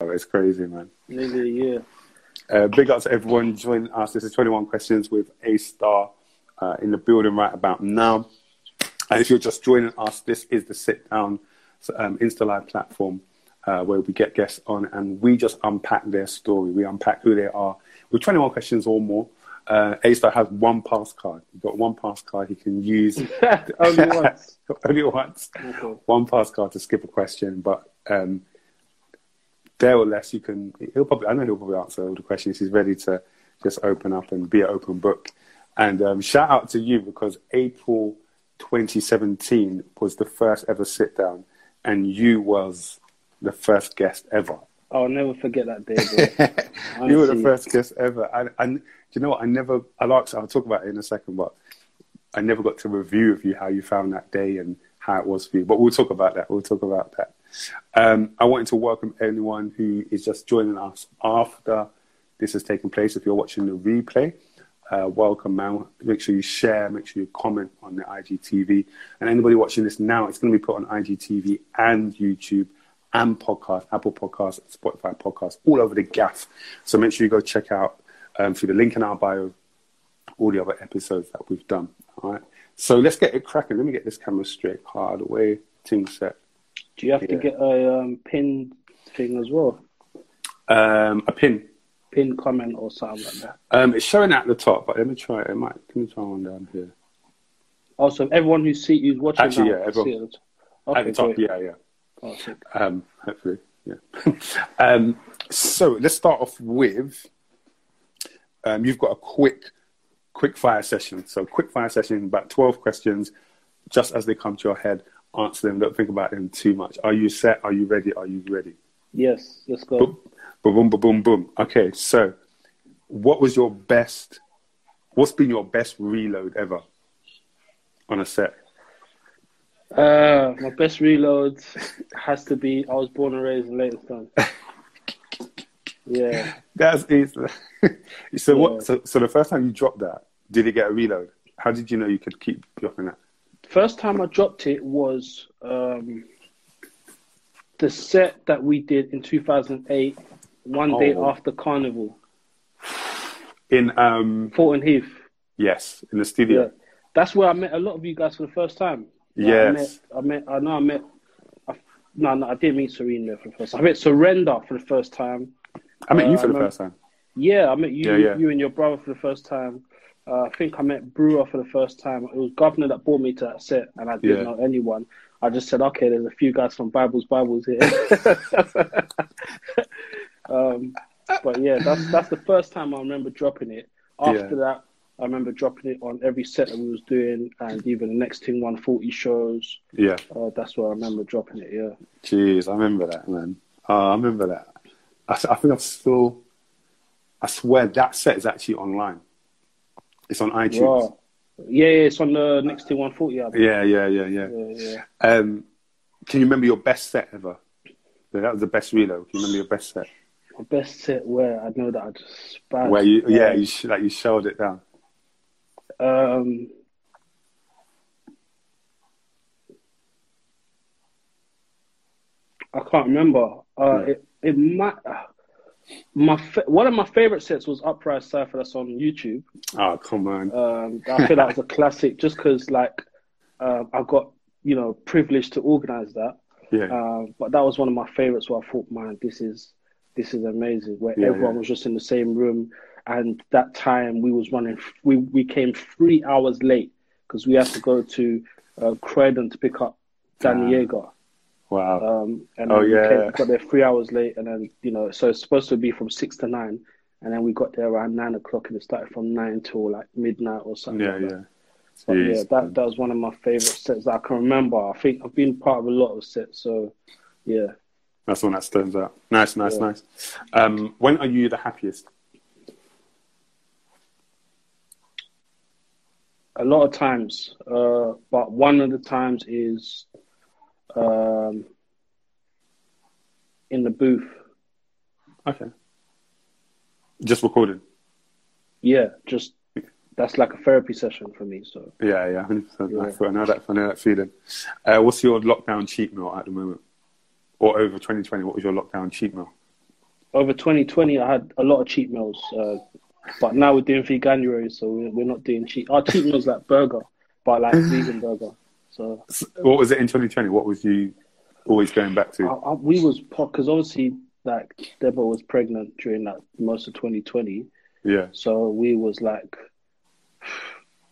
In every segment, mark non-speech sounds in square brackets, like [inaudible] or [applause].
it's crazy, man. A year. Uh, big up to everyone joining us. This is 21 Questions with A Star uh, in the building right about now. And if you're just joining us, this is the Sit Down um, Insta Live platform uh, where we get guests on and we just unpack their story. We unpack who they are with 21 questions or more. Uh, A Star has one pass card. You've got one pass card he can use. [laughs] Only once. [laughs] Only once. Okay. One pass card to skip a question, but um, or less you can. He'll probably. I know he'll probably answer all the questions. He's ready to just open up and be an open book. And um, shout out to you because April 2017 was the first ever sit down, and you was the first guest ever. I'll never forget that day. [laughs] You were the first guest ever. And, and do you know what? I never. I like. I'll talk about it in a second, but I never got to review with you how you found that day and how it was for you. But we'll talk about that. We'll talk about that. Um, I wanted to welcome anyone who is just joining us after this has taken place. If you're watching the replay, uh, welcome, man. Make sure you share. Make sure you comment on the IGTV. And anybody watching this now, it's going to be put on IGTV and YouTube and podcast, Apple Podcasts, Spotify Podcasts, all over the gaff. So make sure you go check out um, through the link in our bio all the other episodes that we've done. All right. So let's get it cracking. Let me get this camera straight, hard away, thing set. Do you have to get a um, pin thing as well? Um, a pin. Pin comment or something like that. Um, it's showing at the top, but let me try it. it might, let me try one down here. Also, everyone who's see who's watching Actually, now yeah, everyone. it. Okay, at the top, great. yeah, yeah. Oh. Um, hopefully, yeah. [laughs] um, so let's start off with. Um, you've got a quick, quick fire session. So quick fire session, about twelve questions, just as they come to your head. Answer them. Don't think about them too much. Are you set? Are you ready? Are you ready? Yes, let's go. Boom, boom, boom, boom, boom. Okay, so what was your best? What's been your best reload ever on a set? Uh, my best reload has to be I was born and raised in Leytonstone. [laughs] yeah. That's it. [laughs] so Yeah. what? So, so the first time you dropped that, did it get a reload? How did you know you could keep dropping that? First time I dropped it was um, the set that we did in 2008, one day Oh. after Carnival, In um, Fulton Heath. yes, in the studio. Yeah. That's where I met a lot of you guys for the first time. Like, I met, I met, I know I met, I, no, no, I didn't meet Serena for the first time. I met Surrender for the first time. I met you Uh, for the I first time. Yeah, I met you, Yeah, yeah. you and your brother for the first time. Uh, I think I met Brewer for the first time. It was Governor that brought me to that set, and I didn't Yeah. know anyone. I just said, okay, there's a few guys from Bibles, Bibles here. [laughs] um, but yeah, that's that's the first time I remember dropping it. After Yeah. that, I remember dropping it on every set that we was doing, and even the next thing, 140 shows. Yeah. Uh, that's where I remember dropping it. Yeah. Jeez, I remember that, man. Oh, I remember that. I, I think I've still. I swear that set is actually online. It's on iTunes. Yeah, yeah, it's on the next thing 140 album. Yeah, yeah, yeah, yeah. Yeah, yeah. Um, can you remember your best set ever? That was the best reload. Can you remember your best set? My best set where I know that I just spazzed. Where you, yeah, you sh- like you shelled it down. Um, I can't remember. Uh, Yeah. it it might. My fa- one of my favorite sets was Uprise Cipher. That's on YouTube. Oh, come on. Um, I feel that was a classic, just because like uh, I got you know privileged to organize that. Yeah, Um, but that was one of my favorites. Where I thought, man, this is this is amazing. Where Yeah, everyone yeah. was just in the same room, and that time we was running. We we came three hours late because we had to go to uh, Croydon to pick up Danny Ah. Wow. Um, and Oh, yeah. came, got there three hours late, and then you know, so it's supposed to be from six to nine, and then we got there around nine o'clock, and it started from nine till like midnight or something. yeah, like yeah. But yeah, that man. that was one of my favorite sets that I can remember. I think I've been part of a lot of sets, so yeah. That's one that stands out. Nice, nice, Yeah. nice. Um, when are you the happiest? A lot of times, uh, but one of the times is um, in the booth. Okay. Just recording. Yeah, just that's like a therapy session for me. So Yeah, yeah, hundred percent. Yeah. I I know that. I know that feeling. Uh, what's your lockdown cheat meal at the moment, or over 2020? What was your lockdown cheat meal? over 2020, I had a lot of cheat meals, uh, but now we're doing veganuary, so we're, we're not doing cheat. Our cheat meals like burger, but like [laughs] vegan burger. So What was it in 2020? What was you always going back to? I, we was because obviously like Deborah was pregnant during that most of 2020, Yeah. so we was like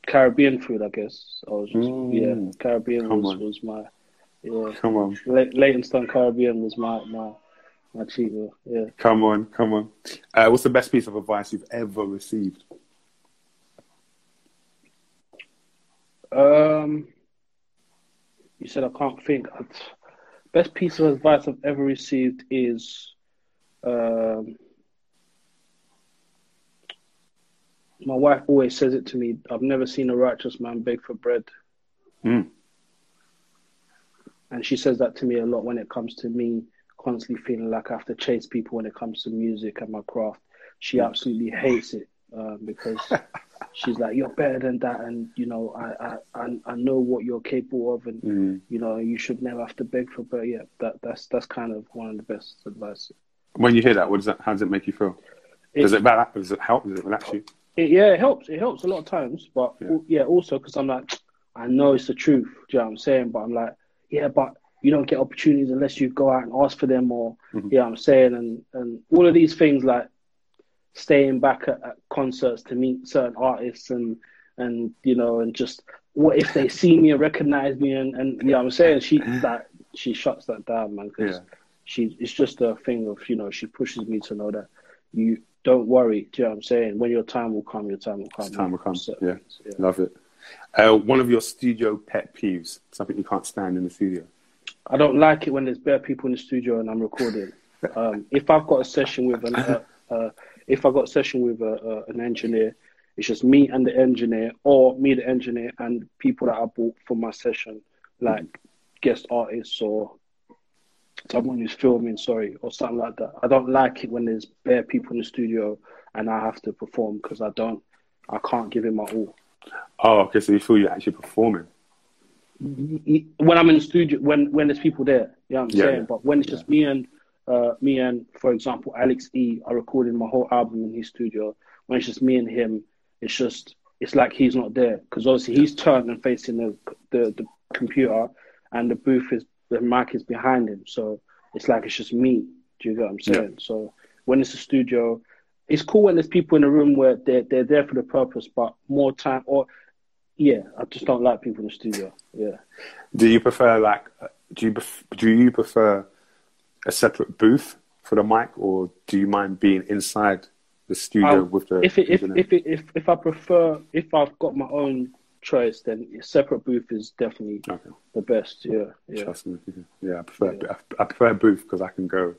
Caribbean food, I guess. I was just Mm. yeah, Caribbean Come was, on. was my yeah. Come on. Leytonstone Caribbean was my my my cheat meal. Yeah. Come on. Come on. Uh, what's the best piece of advice you've ever received? Um, you said I can't think. Best piece of advice I've ever received is, um, my wife always says it to me. I've never seen a righteous man beg for bread, Mm. and she says that to me a lot when it comes to me constantly feeling like I have to chase people when it comes to music and my craft. She absolutely hates it um, because she's like, "You're better than that, and you know, I I I, know what you're capable of, and Mm. you know, you should never have to beg for But Yeah, that that's that's kind of one of the best advice. When you hear that, what does that? How does it make you feel? It- Does it back? Does it help? Does it relax you? It, yeah, it helps. It helps a lot of times, but Yeah. yeah, also because I'm like, I know it's the truth. Do you know what I'm saying? But I'm like, yeah, but you don't get opportunities unless you go out and ask for them, or Mhm. yeah, I'm saying, and and all of these things like staying back at, at concerts to meet certain artists, and and you know, and just what if they see me and recognize me, and and yeah, I'm saying she that she shuts that down, man, because Yeah. she it's just a thing of you know she pushes me to know that you don't worry. Do you know what I'm saying? When your time will come, your time will come. Time will come. Yeah. yeah. Love it. Uh, one of your studio pet peeves, something you can't stand in the studio. I don't like it when there's bare people in the studio and I'm recording. [laughs] Um, if I've got a session with an, uh, uh, if I've got a session with a, uh, an engineer, it's just me and the engineer, or me, the engineer, and people that I brought for my session, like guest artists or someone who's filming, sorry, or something like that. I don't like it when there's bare people in the studio and I have to perform because I don't, I can't give it my all. Oh, okay. So you feel you're actually performing. when I'm in the studio, when when there's people there, you know what I'm Yeah, saying. yeah. But when it's just me and uh, me and, for example, Alex E, are recording my whole album in his studio. When it's just me and him, it's just it's like he's not there because obviously he's turned and facing the, the the computer, and the booth is the mic is behind him. So it's like it's just me. Do you get what I'm Yeah. saying? So when it's a studio, it's cool when there's people in the room where they're they're there for the purpose, but more time or yeah, I just don't like people in the studio. Yeah. Do you prefer like? uh, Do you do you prefer a separate booth for the mic, or do you mind being inside the studio I'll- with the? if it, if if, it, if if I prefer if I've got my own choice, then a separate booth is definitely okay. the best. Yeah, yeah, Trust me. Yeah, I prefer I prefer a booth because I can go.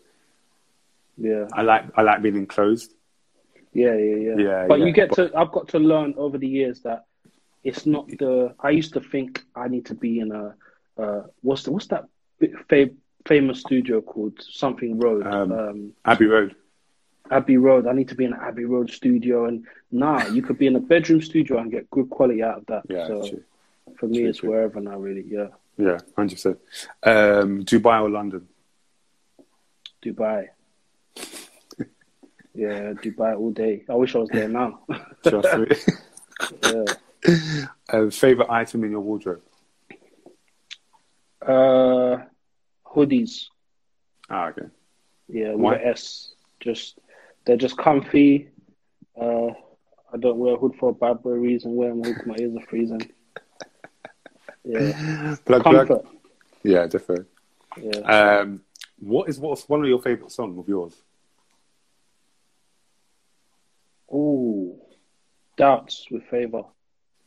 yeah, I like I like being enclosed. yeah, yeah, yeah. Yeah, but yeah, you get but- to. I've got to learn over the years that it's not the. I used to think I need to be in a. Uh, what's the what's that big fa- famous studio called something Road? Um, um, Abbey Road. Abbey Road. I need to be in an Abbey Road studio, and nah, you could be in a bedroom studio and get good quality out of that. Yeah, so true. for me, True, it's true. wherever now, really. Yeah, Yeah, hundred percent. Um, Dubai or London? Dubai. [laughs] yeah, Dubai all day. I wish I was there now. [laughs] Yeah. uh, [laughs] favorite item in your wardrobe? Uh, hoodies. Ah, okay. Yeah, with Why? an S. Just they're just comfy. Uh, I don't wear a hood for a bad boy reason. Wearing a hood my ears are freezing. [laughs] Yeah, Plug, comfort. plug. Yeah, definitely. Yeah. Um, what is what's one of your favorite songs of yours? Ooh, doubts with Favour.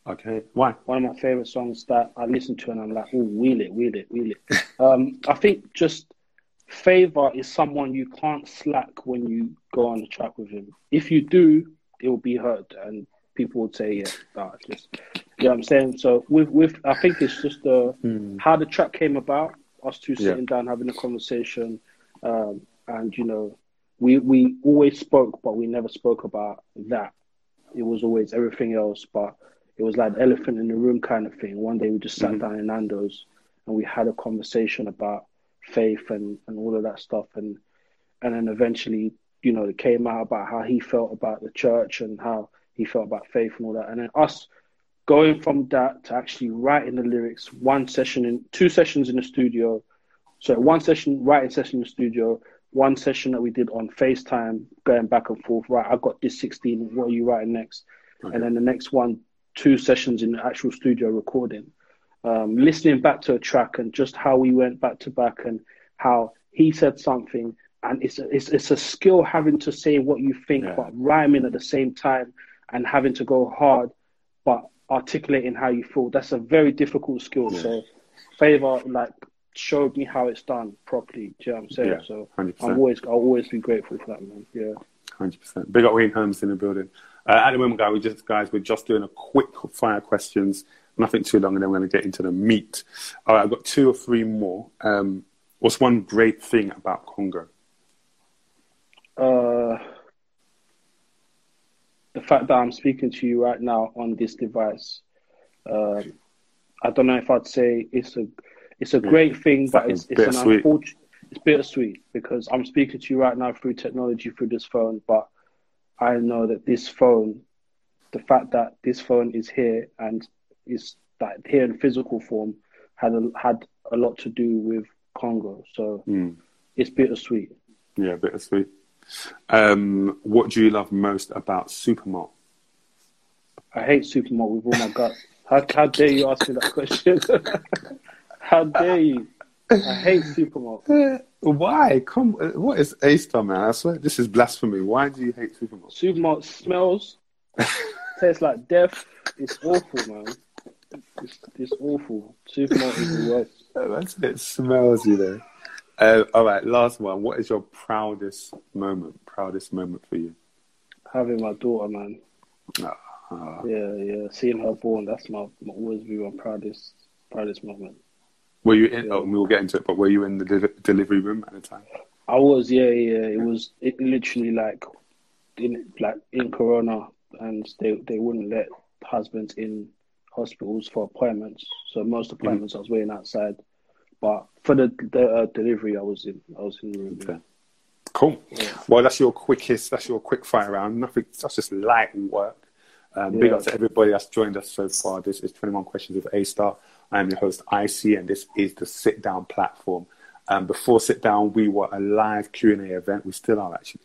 Okay, why? One of my favorite songs that I listen to and I'm like, oh, wheel it, wheel it, wheel it. [laughs] um, I think just Favour is someone you can't slack when you go on the track with him. If you do, it will be heard and people would say, yeah, nah, just you know what I'm saying. So with with I think it's just the how the track came about. Us two Yeah. sitting down having a conversation, um, and you know, we we always spoke, but we never spoke about that. It was always everything else, but it was like elephant in the room kind of thing. One day we just sat Mhm. down in Nando's and we had a conversation about faith and, and all of that stuff, and and then eventually you know, it came out about how he felt about the church and how he felt about faith and all that. And then us going from that to actually writing the lyrics, one session in two sessions in the studio. So one session, writing session in the studio, one session that we did on FaceTime, going back and forth. Right, I got this 16. What are you writing next? Okay. And then the next one, two sessions in the actual studio recording. Um, listening back to a track and just how we went back to back and how he said something. And it's a, it's, it's a skill having to say what you think, yeah. but rhyming at the same time and having to go hard, but articulating how you feel. That's a very difficult skill. Yeah. So, Favour like showed me how it's done properly. Do you know what I'm saying? Yeah, so 100%. I'm always I'll always be grateful for that, man. Yeah. Hundred percent. Big up Wayne Holmes in the building. Uh, at the moment, guys, we just guys, we're just doing a quick fire questions, nothing too long, and then we're going to get into the meat. All right, I've got two or three more. Um, what's one great thing about Congo? Uh, the fact that I'm speaking to you right now on this device. Um, I don't know if I'd say it's a it's a great thing, but it's, it's an unfortunate it's bittersweet because I'm speaking to you right now through technology through this phone, but I know that this phone, the fact that this phone is here and is that here in physical form, had a, had a lot to do with Congo. So mm. it's bittersweet. Yeah, bittersweet. Um, what do you love most about Supermalt? I hate Supermalt with all my gut. How, how dare you ask me that question? [laughs] how dare you? I hate Supermalt. Why? Come, what is A Star, man? I swear this is blasphemy. Why do you hate Supermalt? Supermalt smells, [laughs] tastes like death. It's awful, man. It's, it's awful. Supermalt is the worst. [laughs] That's it. Smells you there. Uh, all right, last one. What is your proudest moment? Proudest moment for you? Having my daughter, man. Uh, yeah, yeah. Seeing her born. That's my, my always be my proudest proudest moment. Were you in? Oh, we will get into it. But were you in the de- delivery room at the time? I was. Yeah, yeah. It was. It literally like in like in Corona, and they they wouldn't let husbands in hospitals for appointments. So most appointments mm. I was waiting outside. But for the the uh, delivery, I was in. I was in the room. Okay. Yeah. Cool. Yeah. Well, that's your quickest. That's your quick fire round. Nothing. That's just light work. Um, yeah. Big up to everybody that's joined us so far. This is 21 Questions with A Star. I'm your host, IC, and this is the Sit Down platform. Um, before Sit Down, we were a live Q&A event. We still are, actually.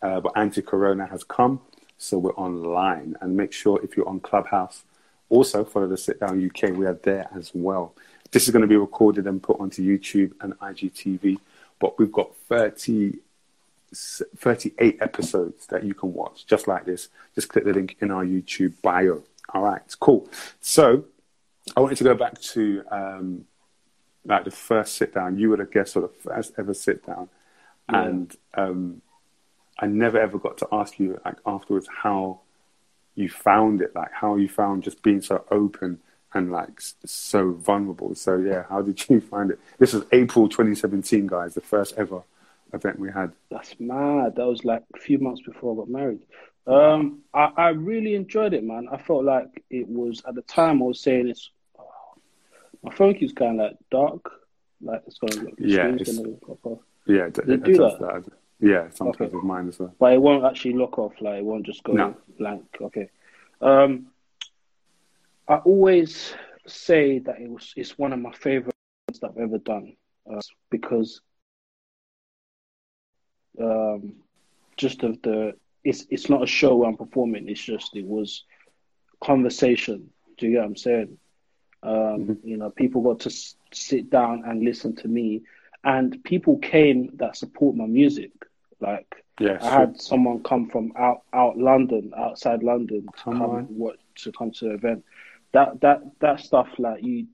Uh, but anti-corona has come, so we're online. And make sure if you're on Clubhouse, also follow the Sit Down UK. We are there as well. This is going to be recorded and put onto YouTube and IGTV. But we've got 30, 38 episodes that you can watch just like this. Just click the link in our YouTube bio. All right, cool. So I wanted to go back to um, like the first sit down. You were the guest or the first ever sit down, yeah. and um, I never ever got to ask you like afterwards how you found it, like how you found just being so open and like so vulnerable. So yeah, how did you find it? This was April 2017, guys, the first ever event we had. That's mad. That was like a few months before I got married. Um, I, I really enjoyed it, man. I felt like it was at the time I was saying it's my phone keeps kind of like dark, like it's going like yeah, it's, yeah, it, it, do that? that? Yeah, sometimes okay. with mine as well. But it won't actually lock off. Like it won't just go no. blank. Okay. Um, I always say that it was it's one of my favorite that I've ever done uh, because um, just of the it's it's not a show where I'm performing. It's just it was conversation. Do you get what I'm saying? Um, mm-hmm. You know, people got to s- sit down and listen to me, and people came that support my music. Like yeah, I had someone come from out out London, outside London, to come, come what to come to the event. That that that stuff like you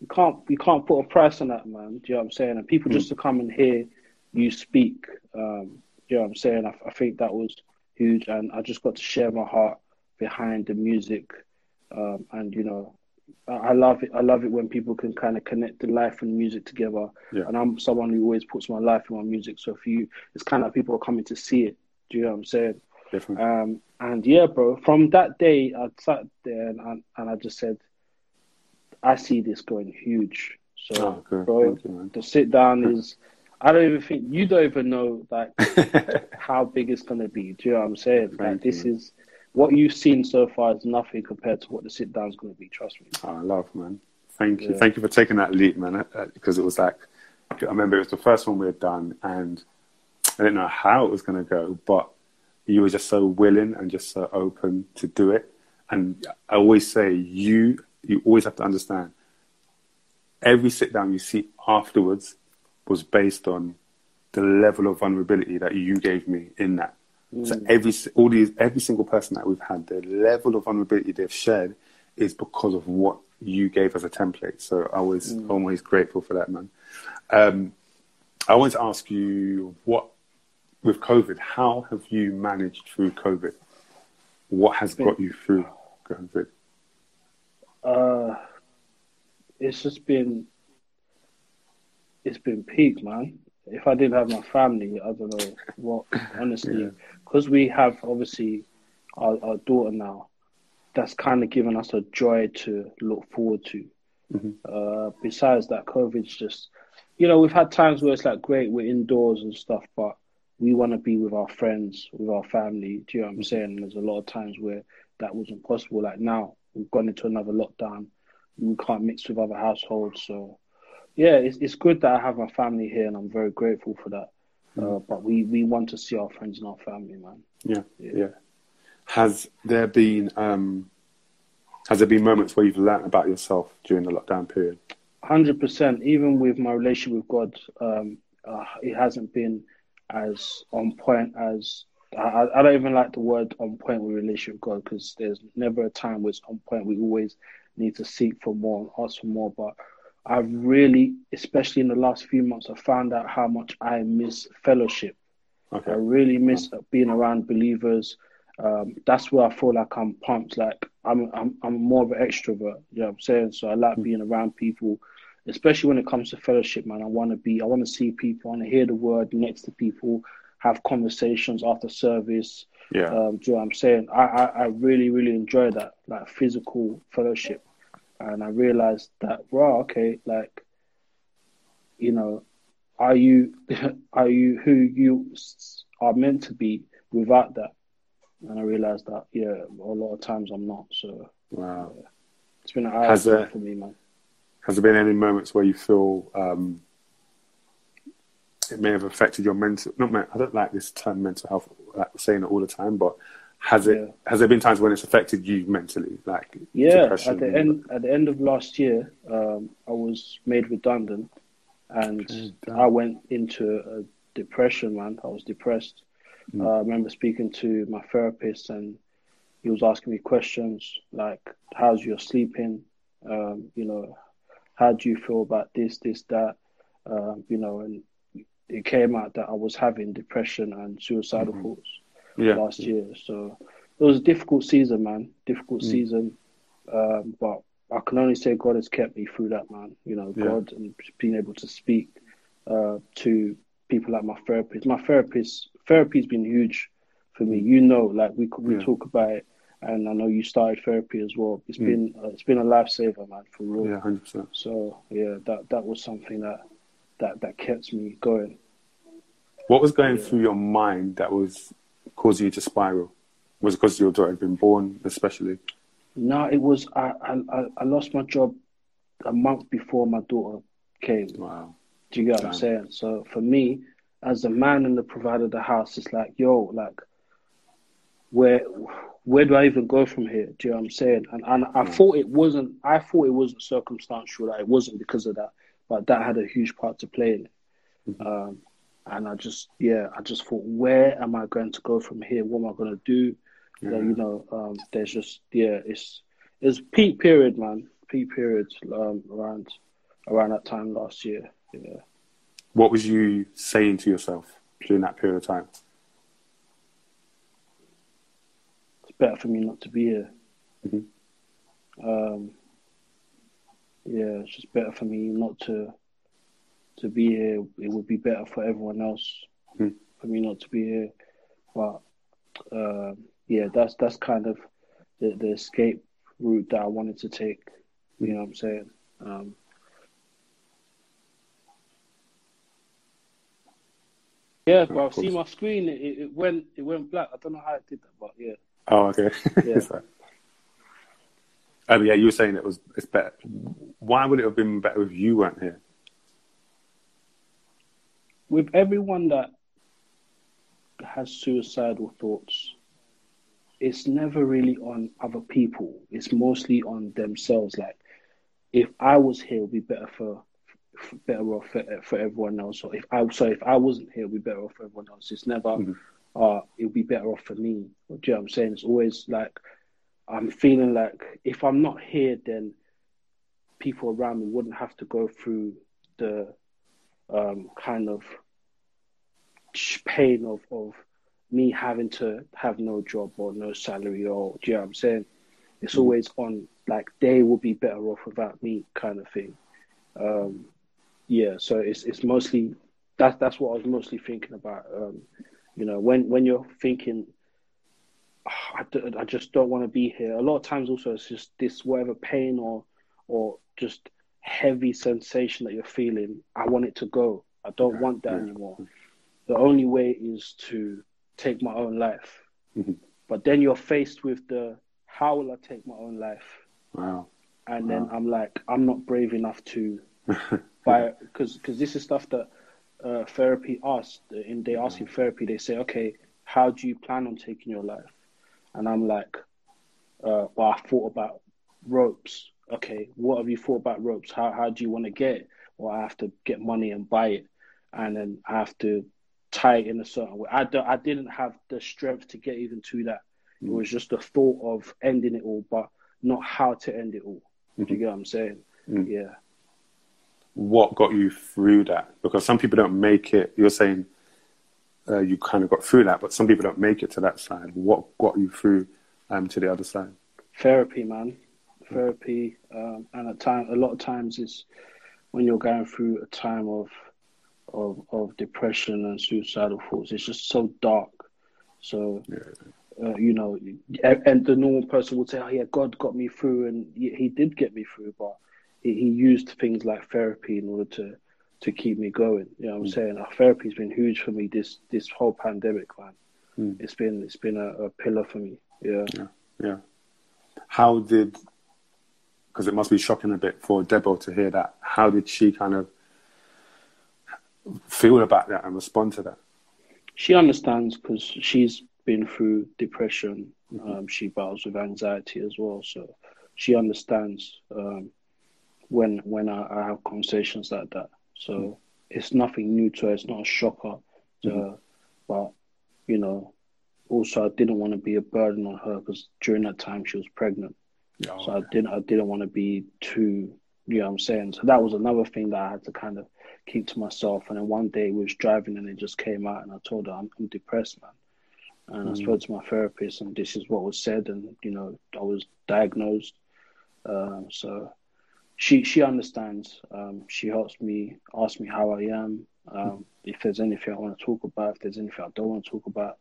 you can't you can't put a price on that, man. Do you know what I'm saying? And people mm just to come and hear you speak. Um, you know what I'm saying? I, I think that was huge, and I just got to share my heart behind the music, um, and you know I love it. I love it when people can kind of connect the life and music together. Yeah. And I'm someone who always puts my life in my music. So for you, it's kind of like people are coming to see it. Do you know what I'm saying? Definitely. Um, and yeah, bro. From that day, I sat there and, and, and I just said, I see this going huge. So, oh, bro, you, the sit down is. I don't even think you don't even know like [laughs] how big it's gonna be. Do you know what I'm saying? Like Thank this you. is what you've seen so far is nothing compared to what the sit down is gonna be. Trust me. Oh, I love, man. Thank you. Yeah. Thank you for taking that leap, man. uh, Because it was like, I remember it was the first one we had done, and I didn't know how it was going to go, but you were just so willing and just so open to do it. And I always say, you you always have to understand. Every sit down you see afterwards was based on the level of vulnerability that you gave me in that. So every all these every single person that we've had, the level of vulnerability they've shared is because of what you gave as a template. So I was always grateful for that, man. Um, I want to ask you what with COVID, how have you managed through COVID? What has got you through COVID? Uh, it's just been it's been peak, man. If I didn't have my family, I don't know what. [laughs] Honestly, Yeah. Because we have obviously our, our daughter now, that's kind of given us a joy to look forward to. Mhm. Uh, besides that, COVID's just, you know, we've had times where it's like great, we're indoors and stuff, but we want to be with our friends, with our family. Do you know what I'm saying? And there's a lot of times where that wasn't possible. Like now, we've gone into another lockdown. We can't mix with other households. So, yeah, it's, it's good that I have my family here, and I'm very grateful for that. Uh, but we, we want to see our friends and our family, man. Yeah, Yeah. yeah. Has there been um, has there been moments where you've learnt about yourself during the lockdown period? Hundred percent. Even with my relationship with God, um, uh, it hasn't been as on point as I, I- I don't even like the word on point with relationship with God because there's never a time where it's on point. We always need to seek for more and ask for more. But I've really, especially in the last few months, I've found out how much I miss fellowship. Okay. I really miss being around believers. Um, that's where I feel like I'm pumped. Like I'm, I'm, I'm more of an extrovert. You know what I'm saying? So I like being around people, especially when it comes to fellowship, man. I want to be, I want to see people, I want to hear the word next to people, have conversations after service. Yeah. Um, do you know what I'm saying? I, I, I really, really enjoy that, like physical fellowship. And I realized that, wow, okay, like, you know, are you, [laughs] are you who you are meant to be without that? And I realized that, yeah, a lot of times I'm not. So Wow. it's been an eye there- for me, man. Has there been any moments where you feel um, it may have affected your mental? Not I don't like this term mental health, like saying it all the time, but has it? Yeah. Has there been times when it's affected you mentally, like Yeah, at the end at the end of last year, um, I was made redundant, and damn. I went into a depression. Man, I was depressed. Mm. Uh, I remember speaking to my therapist, and he was asking me questions like, "How's your sleeping? Um, you know, how do you feel about this, this, that? Um, you know?" And it came out that I was having depression and suicidal Mhm. thoughts Yeah. last year. So it was a difficult season, man. Difficult Mm. season. Um, but I can only say God has kept me through that, man. You know, Yeah. God and being able to speak uh, to people like my therapist. My therapist, therapy's been huge for me. You know, like we we Yeah. talk about it, and I know you started therapy as well. It's Mm. been uh, it's been a lifesaver, man, for real. Yeah, hundred percent. So yeah, that that was something that that that kept me going. What was going Yeah. through your mind that was causing you to spiral? Was it because your daughter had been born, especially? No, it was I, I I- lost my job a month before my daughter came. Wow. Do you get what I'm saying? So for me, as the man and the provider of the house, it's like, yo, like, where where do I even go from here? Do you know what I'm saying? And and I Yeah. thought it wasn't. I thought it wasn't circumstantial. That it wasn't because of that, but that had a huge part to play in it. Mhm. Um, and I just, yeah, I just thought, where am I going to go from here? What am I going to do? Yeah. You know, um, there's just, yeah, it's it's peak period, man. Peak period um, around around that time last year. Yeah. What was you saying to yourself during that period of time? it's better for me not to be here. Mhm. Um, yeah, it's just better for me not to to be here. It would be better for everyone else Mhm. for me not to be here. But um, yeah, that's that's kind of the, the escape route that I wanted to take. You know what I'm saying? Um, Yeah, bro. See my screen. It, it went it went black. I don't know how it did that, but yeah. Oh, okay. [laughs] Yeah. Sorry. Oh, yeah, you were saying it was it's better. Why would it have been better if you weren't here? With everyone that has suicidal thoughts, it's never really on other people. It's mostly on themselves. Like, if I was here, it'd be better for, for better off for, for everyone else. Or if I so if I wasn't here, it'd be better off for everyone else. It's never, Mhm. uh, it'll be better off for me. Do you know what I'm saying? It's always like I'm feeling like if I'm not here, then people around me wouldn't have to go through the um, kind of pain of, of me having to have no job or no salary or do you know what I'm saying? It's always on like they will be better off without me kind of thing. Um, yeah, so it's it's mostly that's that's what I was mostly thinking about. Um, you know, when when you're thinking, "Ah, I, d- I just don't want to be here. A lot of times, also, it's just this whatever pain or or just heavy sensation that you're feeling. I want it to go. I don't Yeah, want that yeah. anymore. The only way is to take my own life. Mhm. But then you're faced with the how will I take my own life? Wow. And then I'm like, I'm not brave enough to [laughs] by because because this is stuff that uh, therapy asks. And they ask in therapy, they say, okay, how do you plan on taking your life? And I'm like, uh, well, I thought about ropes. Okay, what have you thought about ropes? How how do you want to get it? Well, I have to get money and buy it, and then I have to tie it in a certain way. I don't, I didn't have the strength to get even to that. It was just the thought of ending it all, but not how to end it all. Do you get what I'm saying? Mm. Yeah. what got you through that? Because some people don't make it. You're saying uh, you kind of got through that, but some people don't make it to that side. What got you through um, to the other side? therapy, man. Therapy, um, and at time, a lot of times it's when you're going through a time of of of depression and suicidal thoughts. It's just so dark. So, uh, you know, and, and the normal person would say, "Oh yeah, God got me through," and he, he did get me through, but he, he used things like therapy in order to to keep me going. You know what I'm saying? Uh, therapy's been huge for me this this whole pandemic, man. Mm. It's been it's been a, a pillar for me. Yeah. Yeah. How did? Because it must be shocking a bit for Debo to hear that. How did she kind of feel about that and respond to that? she understands because she's been through depression. Um, she battles with anxiety as well, so she understands um, when when I, I have conversations like that. So it's nothing new to her. It's not a shocker to her, but you know, also I didn't want to be a burden on her because during that time she was pregnant. Yeah. So I didn't I didn't want to be too you know what I'm saying? So that was another thing that I had to kind of keep to myself. And then one day we was driving and it just came out and I told her I'm, I'm depressed, man. And I spoke to my therapist and this is what was said and you know, I was diagnosed. Um, so she she understands. Um, she helps me, asks me how I am, um, if there's anything I want to talk about, if there's anything I don't want to talk about.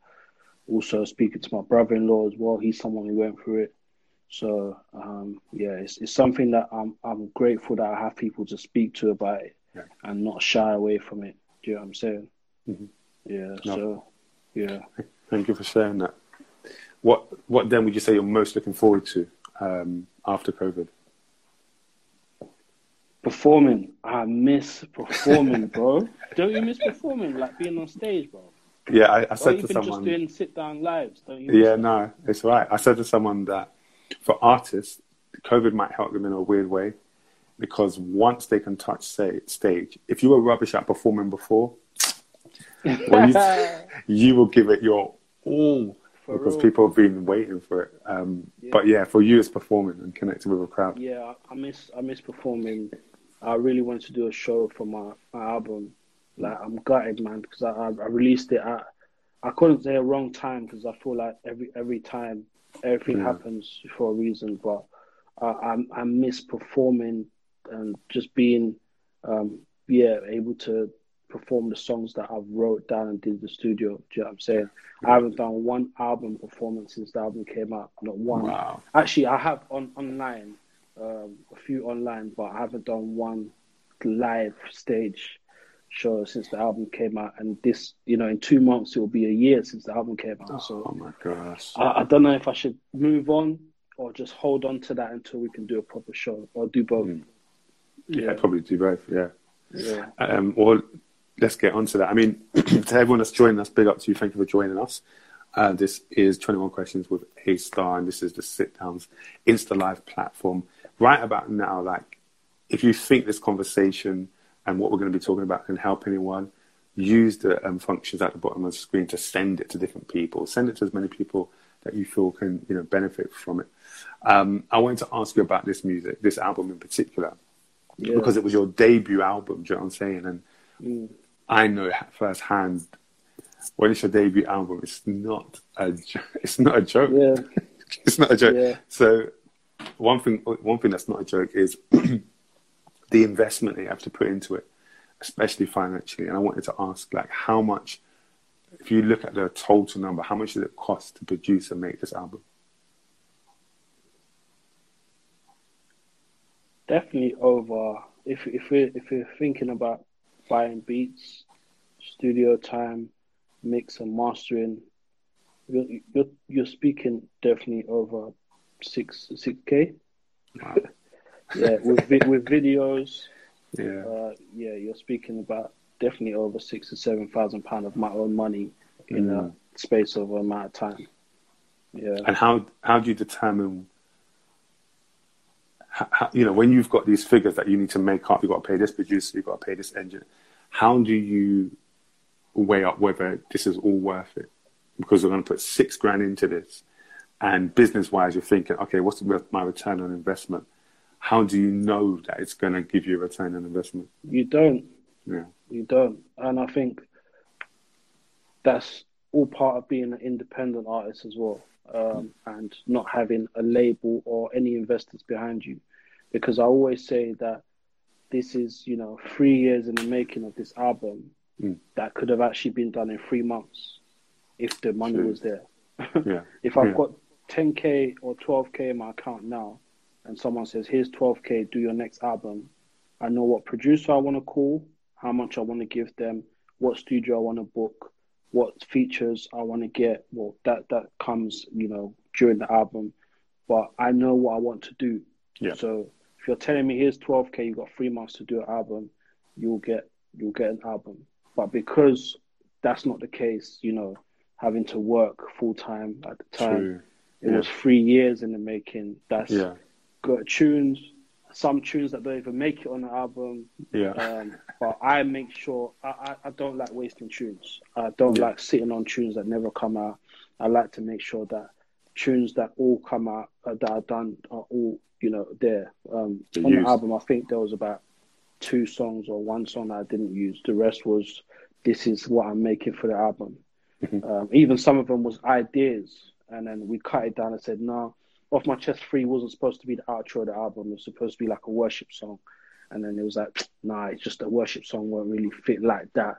Also speaking to my brother-in-law as well. He's someone who went through it. So um, yeah, it's, it's something that I'm I'm grateful that I have people to speak to about it Yeah. and not shy away from it. Do you know what I'm saying? Mhm. Yeah. No. So yeah. Thank you for sharing that. What What then would you say you're most looking forward to um, after COVID? Performing, I miss performing, bro. [laughs] Don't you miss performing, like being on stage, bro? Yeah, I, I Or said to even someone. just doing sit down lives. Don't you? Yeah, no, it's right. I said to someone that for artists, COVID might help them in a weird way because once they can touch say, stage, if you were rubbish at performing before, [laughs] you, [laughs] you will give it your all For because real. people have been waiting for it. Um, Yeah. But yeah, for you, it's performing and connecting with a crowd. Yeah, I- miss I miss performing. I really wanted to do a show for my, my album. Like I'm gutted, man, because I, I I released it at I couldn't say a wrong time because I feel like every every time everything Yeah. happens for a reason. But I I, I miss performing and just being um yeah able to perform the songs that I've wrote down and did in the studio. Do you know what I'm saying? I haven't done one album performance since the album came out. Not one. Wow. Actually, I have on online, um, a few online, but I haven't done one live stage show since the album came out, and this, you know, in two months it will be a year since the album came out. So, oh my gosh, I, I don't know if I should move on or just hold on to that until we can do a proper show, or do both. Mm. Yeah, yeah, probably do both. Yeah. Yeah. Um, or let's get onto that. I mean, [clears throat] to everyone that's joining us, big up to you. Thank you for joining us. Uh, this is 21 Questions with A Star, and this is the Sit Downs Insta Live platform. Right about now, like, if you think this conversation and what we're going to be talking about can help anyone, use the um, functions at the bottom of the screen to send it to different people. Send it to as many people that you feel can, you know, benefit from it. Um, I wanted to ask you about this music, this album in particular, yeah. because it was your debut album. Do you know what I'm saying? And mm. I know firsthand when it's your debut album, it's not a [laughs] it's not a joke. Yeah. [laughs] it's not a joke. Yeah. So one thing one thing that's not a joke is [clears throat] the investment that you have to put into it, especially financially. And I wanted to ask like how much if you look at the total number, how much did it cost to produce and make this album? Definitely over if if we if we're thinking about buying beats, studio time, mix and mastering, you're you're, you're speaking definitely over six six k. Wow. [laughs] yeah, with with videos. Yeah. Uh, yeah, you're speaking about definitely over six or seven thousand pound of my own money in mm. a space of a amount of time. Yeah. And how how do you determine? How, you know, when you've got these figures that you need to make up, you've got to pay this producer, you've got to pay this engine. How do you weigh up whether this is all worth it? Because we're going to put six grand into this, and business wise, you're thinking, okay, what's my return on investment? How do you know that it's going to give you a return on investment? You don't. Yeah. You don't. And I think that's all part of being an independent artist as well, um, and not having a label or any investors behind you. Because I always say that this is, you know, three years in the making of this album mm. that could have actually been done in three months if the money True. was there. [laughs] Yeah. if I've yeah. got 10k or 12k in my account now, and someone says, "Here's 12k, do your next album," I know what producer I want to call, how much I want to give them, what studio I want to book, what features I want to get. Well, that that comes, you know, during the album, but I know what I want to do. Yeah. So if you're telling me here's 12k, you've got three months to do an album, you'll get you'll get an album. But because that's not the case, you know, having to work full time at the time, True. it Yeah. was three years in the making. That's Yeah. got tunes, some tunes that don't even make it on the album. Yeah. Um, but I make sure I, I, I don't like wasting tunes. I don't Yeah. like sitting on tunes that never come out. I like to make sure that tunes that all come out uh, that are done are all you know there. Um, on used. the album, I think there was about two songs or one song I didn't use. The rest was this is what I'm making for the album. Mhm. Um, even some of them was ideas, and then we cut it down and said, no, off my chest free wasn't supposed to be the outro of the album. It was supposed to be like a worship song, and then it was like, nah, it's just a worship song won't really fit like that.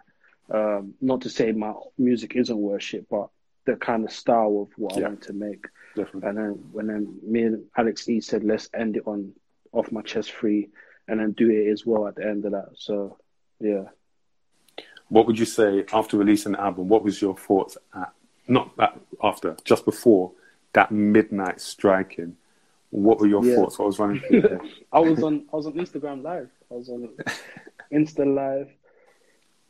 Um, not to say my music isn't worship, but the kind of style of what Yeah. I want to make. Definitely. And then when then me and Alex E said, let's end it on off my chest free, and then do it as well at the end of that. So yeah. What would you say after releasing the album? What was your thoughts at not that after, just before that midnight striking? What were your Yeah. thoughts? What was running through your head? [laughs] I was on I was on Instagram live. I was on [laughs] Insta live.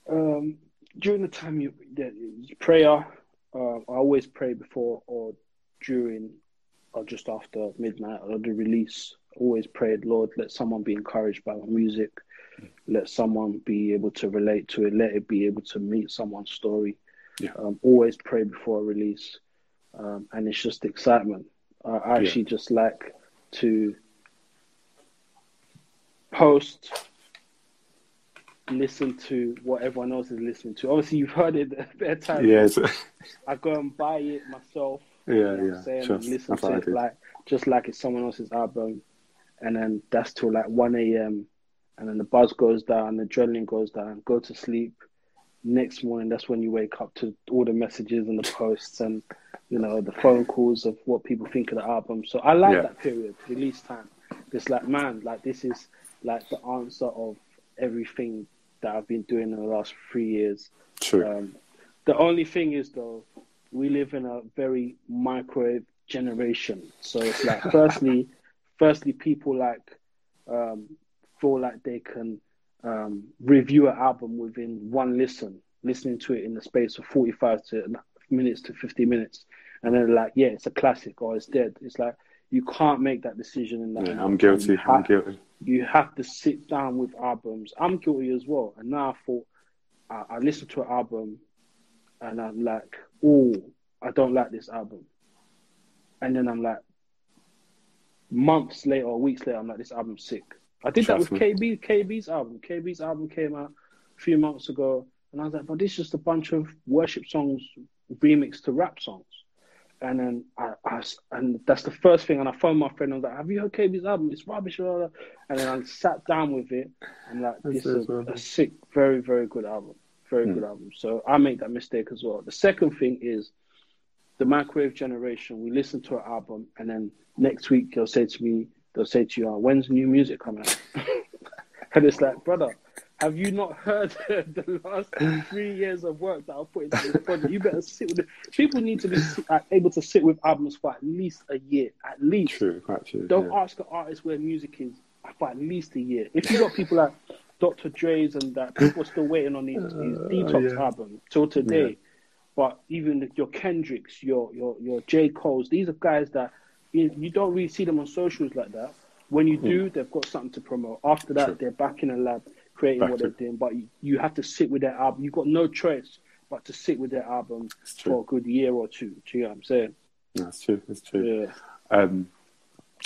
Um, during the time you yeah, prayer, uh, I always pray before or during or just after midnight or the release. Always prayed, Lord, let someone be encouraged by my music. Let someone be able to relate to it. Let it be able to meet someone's story. Yeah. Um, always pray before a release, um, and it's just excitement. I I Yeah. actually just like to post, listen to what everyone else is listening to. Obviously, you've heard it [laughs] a bit of times. yeah, [laughs] I go and buy it myself. yeah, you know what I'm yeah. saying? Sure. Listen to it like just like it's someone else's album, and then that's till like one a.m. and then the buzz goes down, the adrenaline goes down, go to sleep. Next morning, that's when you wake up to all the messages and the posts and you know the phone calls of what people think of the album. So I like Yeah. that period, release time. It's like man, like this is like the answer of everything that I've been doing in the last three years. True. Um, the only thing is though, we live in a very microwave generation. So it's like, [laughs] firstly, firstly, people like um, feel like they can um, review an album within one listen, listening to it in the space of forty-five to minutes to fifty minutes, and then like, yeah, it's a classic or it's dead. It's like you can't make that decision in that. Yeah, I'm guilty. I'm guilty. You have to sit down with albums. I'm guilty as well. And now I thought I, I listened to an album, and I'm like, oh, I don't like this album. And then I'm like, months later or weeks later, I'm like, this album's sick. I did Trust that with KB, KB's album. KB's album came out a few months ago, and I was like, but this is just a bunch of worship songs remixed to rap songs. And then I, I s- and that's the first thing. And I phoned my friend. I was like, "Have you heard KB's album? It's rubbish." blah, blah, blah." And then I sat down with it. and like, "This is as well. a sick, very, very good album. Very Hmm. good album." So I make that mistake as well. The second thing is the microwave generation. We listen to an album, and then next week they'll say to me, "They'll say to you, oh, when's new music coming out?" [laughs] and it's like, brother. Have you not heard [laughs] the last three years of work that I've put into this project? You better sit with it. People need to be uh, able to sit with albums for at least a year, at least. True. Quite true. Don't yeah. ask an artist where music is for at least a year. If you got people like Dr. Dre's and that, people are still waiting on these, these detox Uh, yeah. albums till today. Yeah. But even your Kendricks, your your your J Cole's, these are guys that you, you don't really see them on socials like that. When you do, they've got something to promote. After that. True. they're back in a lab creating Back what to- they're doing. But you, have to sit with their album. You've got no choice but to sit with their album for a good year or two. Do you know what I'm saying? That's true. That's true. Yeah. Um,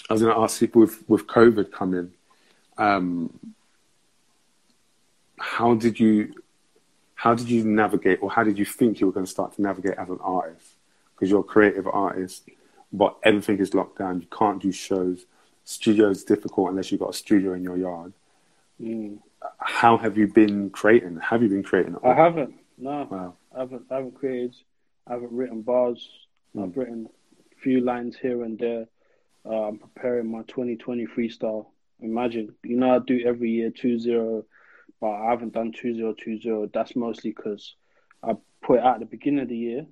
I was going to ask you with with COVID coming, um, how did you how did you navigate, or how did you think you were going to start to navigate as an artist? Because you're a creative artist, but everything is locked down. You can't do shows. Studio is difficult unless you've got a studio in your yard. Mm. How have you been creating? Have you been creating? I haven't. No. Wow. I haven't I haven't created I haven't written bars. I've written a few lines here and there. Uh, I'm preparing my 2020 freestyle. Imagine, you know, I do every year 2-0, but I haven't done 2-0-2-0. That's mostly because I put it out at the beginning of the year,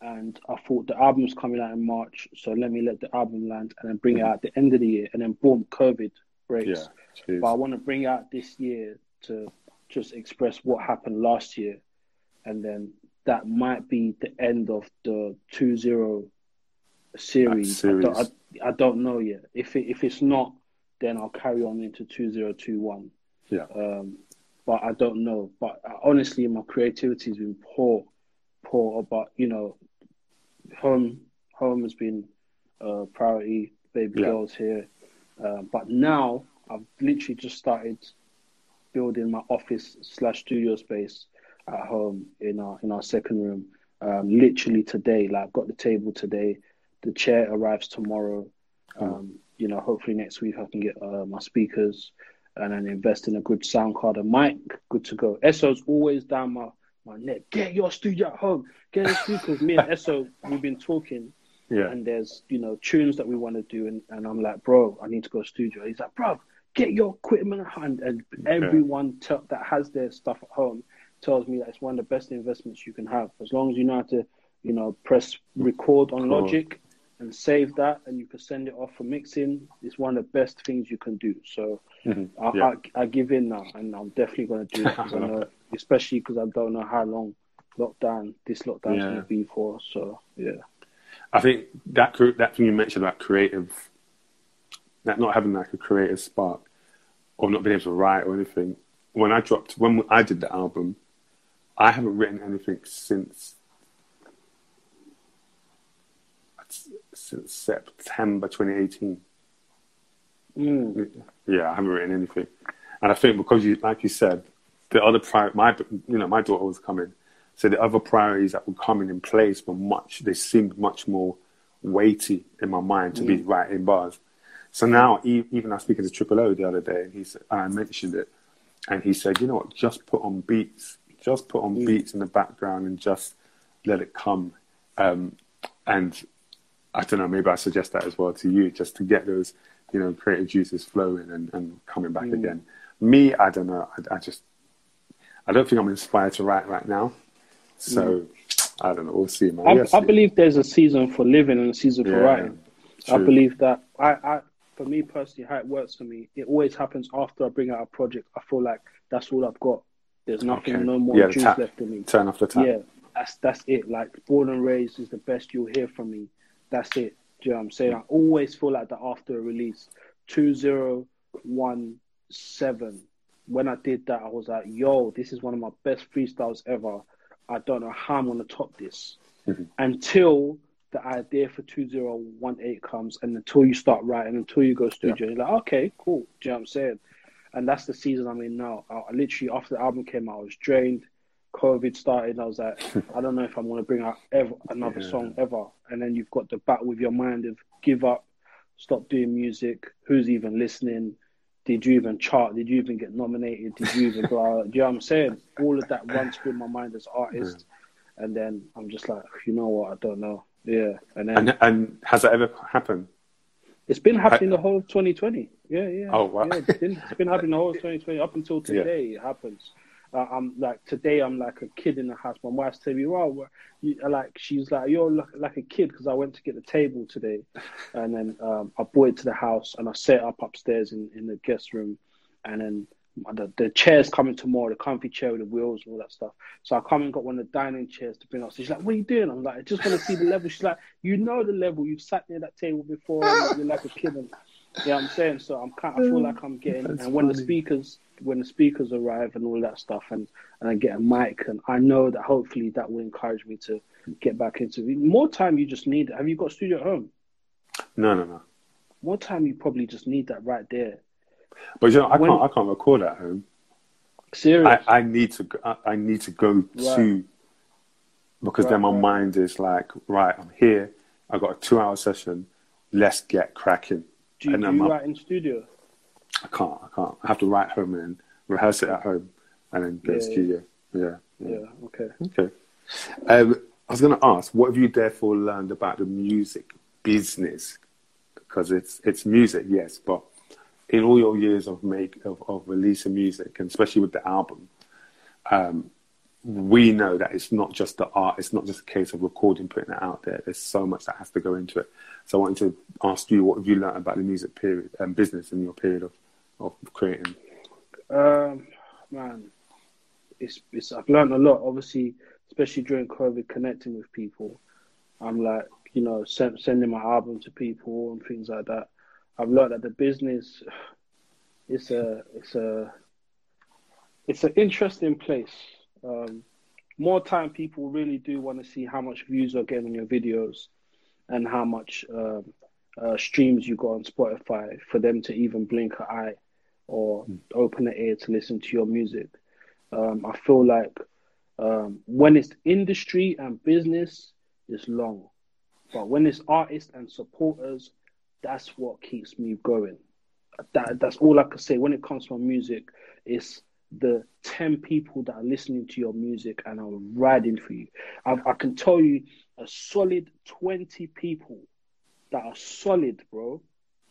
and I thought the album's coming out in March, so let me let the album land and then bring it out at the end of the year, and then boom, COVID breaks. Yeah. But I want to bring out this year to just express what happened last year, and then that might be the end of the 2-0 series. That I, don't, series. I, I don't know yet. If it, if it's not, then I'll carry on into 2021. Yeah. Um, but I don't know. But uh, honestly, my creativity has been poor, poor. But you know, home home has been a priority. Baby Yeah. girls here, uh, but now I've literally just started building my office slash studio space at home in our in our second room. Um, literally today, like I've got the table today. The chair arrives tomorrow. Um, you know, hopefully next week I can get uh, my speakers and then invest in a good sound card and mic. Good to go. Esso's always down my my neck. Get your studio at home. Get your studio. Because me and [laughs] Esso, we've been talking yeah. and there's you know tunes that we want to do and, and I'm like bro I need to go studio he's like bro get your equipment at hand and everyone te- that has their stuff at home tells me that it's one of the best investments you can have as long as you know how to you know press record on Cool. logic and save that and you can send it off for mixing it's one of the best things you can do so Mhm. I, Yeah. I, I give in now and I'm definitely going to do it 'cause know, [laughs] especially because I don't know how long lockdown this lockdown's Yeah. going to be for so yeah I think that that thing you mentioned about creative, that not having like a creative spark, or not being able to write or anything. When I dropped, when I did the album, I haven't written anything since since September 2018. Mm. Yeah, I haven't written anything, and I think because you, like you said, the other prior, my you know, my daughter was coming, so the other priorities that were coming in place were much. They seemed much more weighty in my mind to be writing bars. So now, even I was speaking to Triple O the other day, and he said, and I mentioned it, and he said, you know what, just put on beats, just put on beats in the background, and just let it come. Um, and I don't know, maybe I suggest that as well to you, just to get those, you know, creative juices flowing and, and coming back again. Me, I don't know, I, I just I don't think I'm inspired to write right now. So mm. I don't know. We'll see, man. I. I, believe there's a season for living and a season for writing. True. I believe that. I, I, for me personally, how it works for me, it always happens after I bring out a project. I feel like that's all I've got. There's nothing, okay. no more yeah, juice left in me. Turn off the tap. Yeah, that's that's it. Like born and raised is the best you'll hear from me. That's it. Do you know what I'm saying? I always feel like that after a release. Two zero one seven. When I did that, I was like, yo, this is one of my best freestyles ever. I don't know how I'm gonna top this. Mm-hmm. Until the idea for 2018 comes and until you start writing, until you go studio, yeah. you're like, okay, cool. Do you know what I'm saying? And that's the season I'm in now. I, I literally, after the album came out, I was drained. COVID started. I was like, [laughs] I don't know if I'm going to bring out ever another yeah. song ever. And then you've got the battle with your mind of give up, stop doing music. Who's even listening? Did you even chart? Did you even get nominated? Did you even blah? Do you know what I'm saying? All of that runs through my mind as artist. Yeah. And then I'm just like, you know what? I don't know. Yeah. And then, and, and has that ever happened? It's been happening the whole of 2020. Yeah, yeah. Oh, wow. Yeah, it's been, it's been happening the whole of 2020 up until [laughs] today. Yeah. It happens. Uh, I'm like today. I'm like a kid in the house. My wife's telling me, "Well, you, like she's like you're like, like a kid because I went to get the table today, [laughs] and then um, I brought it to the house and I set up upstairs in, in the guest room, and then the, the chairs coming tomorrow, the comfy chair with the wheels and all that stuff. So I come and got one of the dining chairs to bring up. So she's like, "What are you doing?" I'm like, "I just want to see the level." She's like, "You know the level. You've sat near that table before. And you're like a kid." And, yeah, I'm saying so. I'm kind. I feel [laughs] like I'm getting. That's and when funny. the speakers when the speakers arrive and all that stuff, and and I get a mic, and I know that hopefully that will encourage me to get back into it. More time you just need. Have you got studio at home? No, no, no. More time you probably just need that right there. But you know, I when, can't. I can't record at home. Serious. I, I need to. I, I need to go right. to because right, then my right. mind is like, right, I'm here. I got a two-hour session. Let's get cracking. Do you, do you write in studio? I can't. I can't. I have to write home and rehearse it at home, and then go yeah, to studio. Yeah. yeah. Yeah. Okay. Okay. Um, I was going to ask, what have you therefore learned about the music business? Because it's it's music, yes, but in all your years of make of, of releasing music, and especially with the album, um, we know that it's not just the art. It's not just a case of recording, putting it out there. There's so much that has to go into it. So I wanted to ask you, what have you learned about the music period and um, business in your period of, of creating? Um, man, it's, it's I've learned a lot. Obviously, especially during COVID, connecting with people. I'm like, you know, send, sending my album to people and things like that. I've learned that the business, [sighs] it's a, it's a, it's an interesting place. Um, more time, people really do want to see how much views are getting on your videos and how much um, uh, streams you got on Spotify for them to even blink an eye or open the ear to listen to your music. Um, I feel like um, when it's industry and business, it's long. But when it's artists and supporters, that's what keeps me going. That, that's all I can say. When it comes to music, it's the 10 people that are listening to your music and are riding for you. I, I can tell you a solid 20 people that are solid, bro.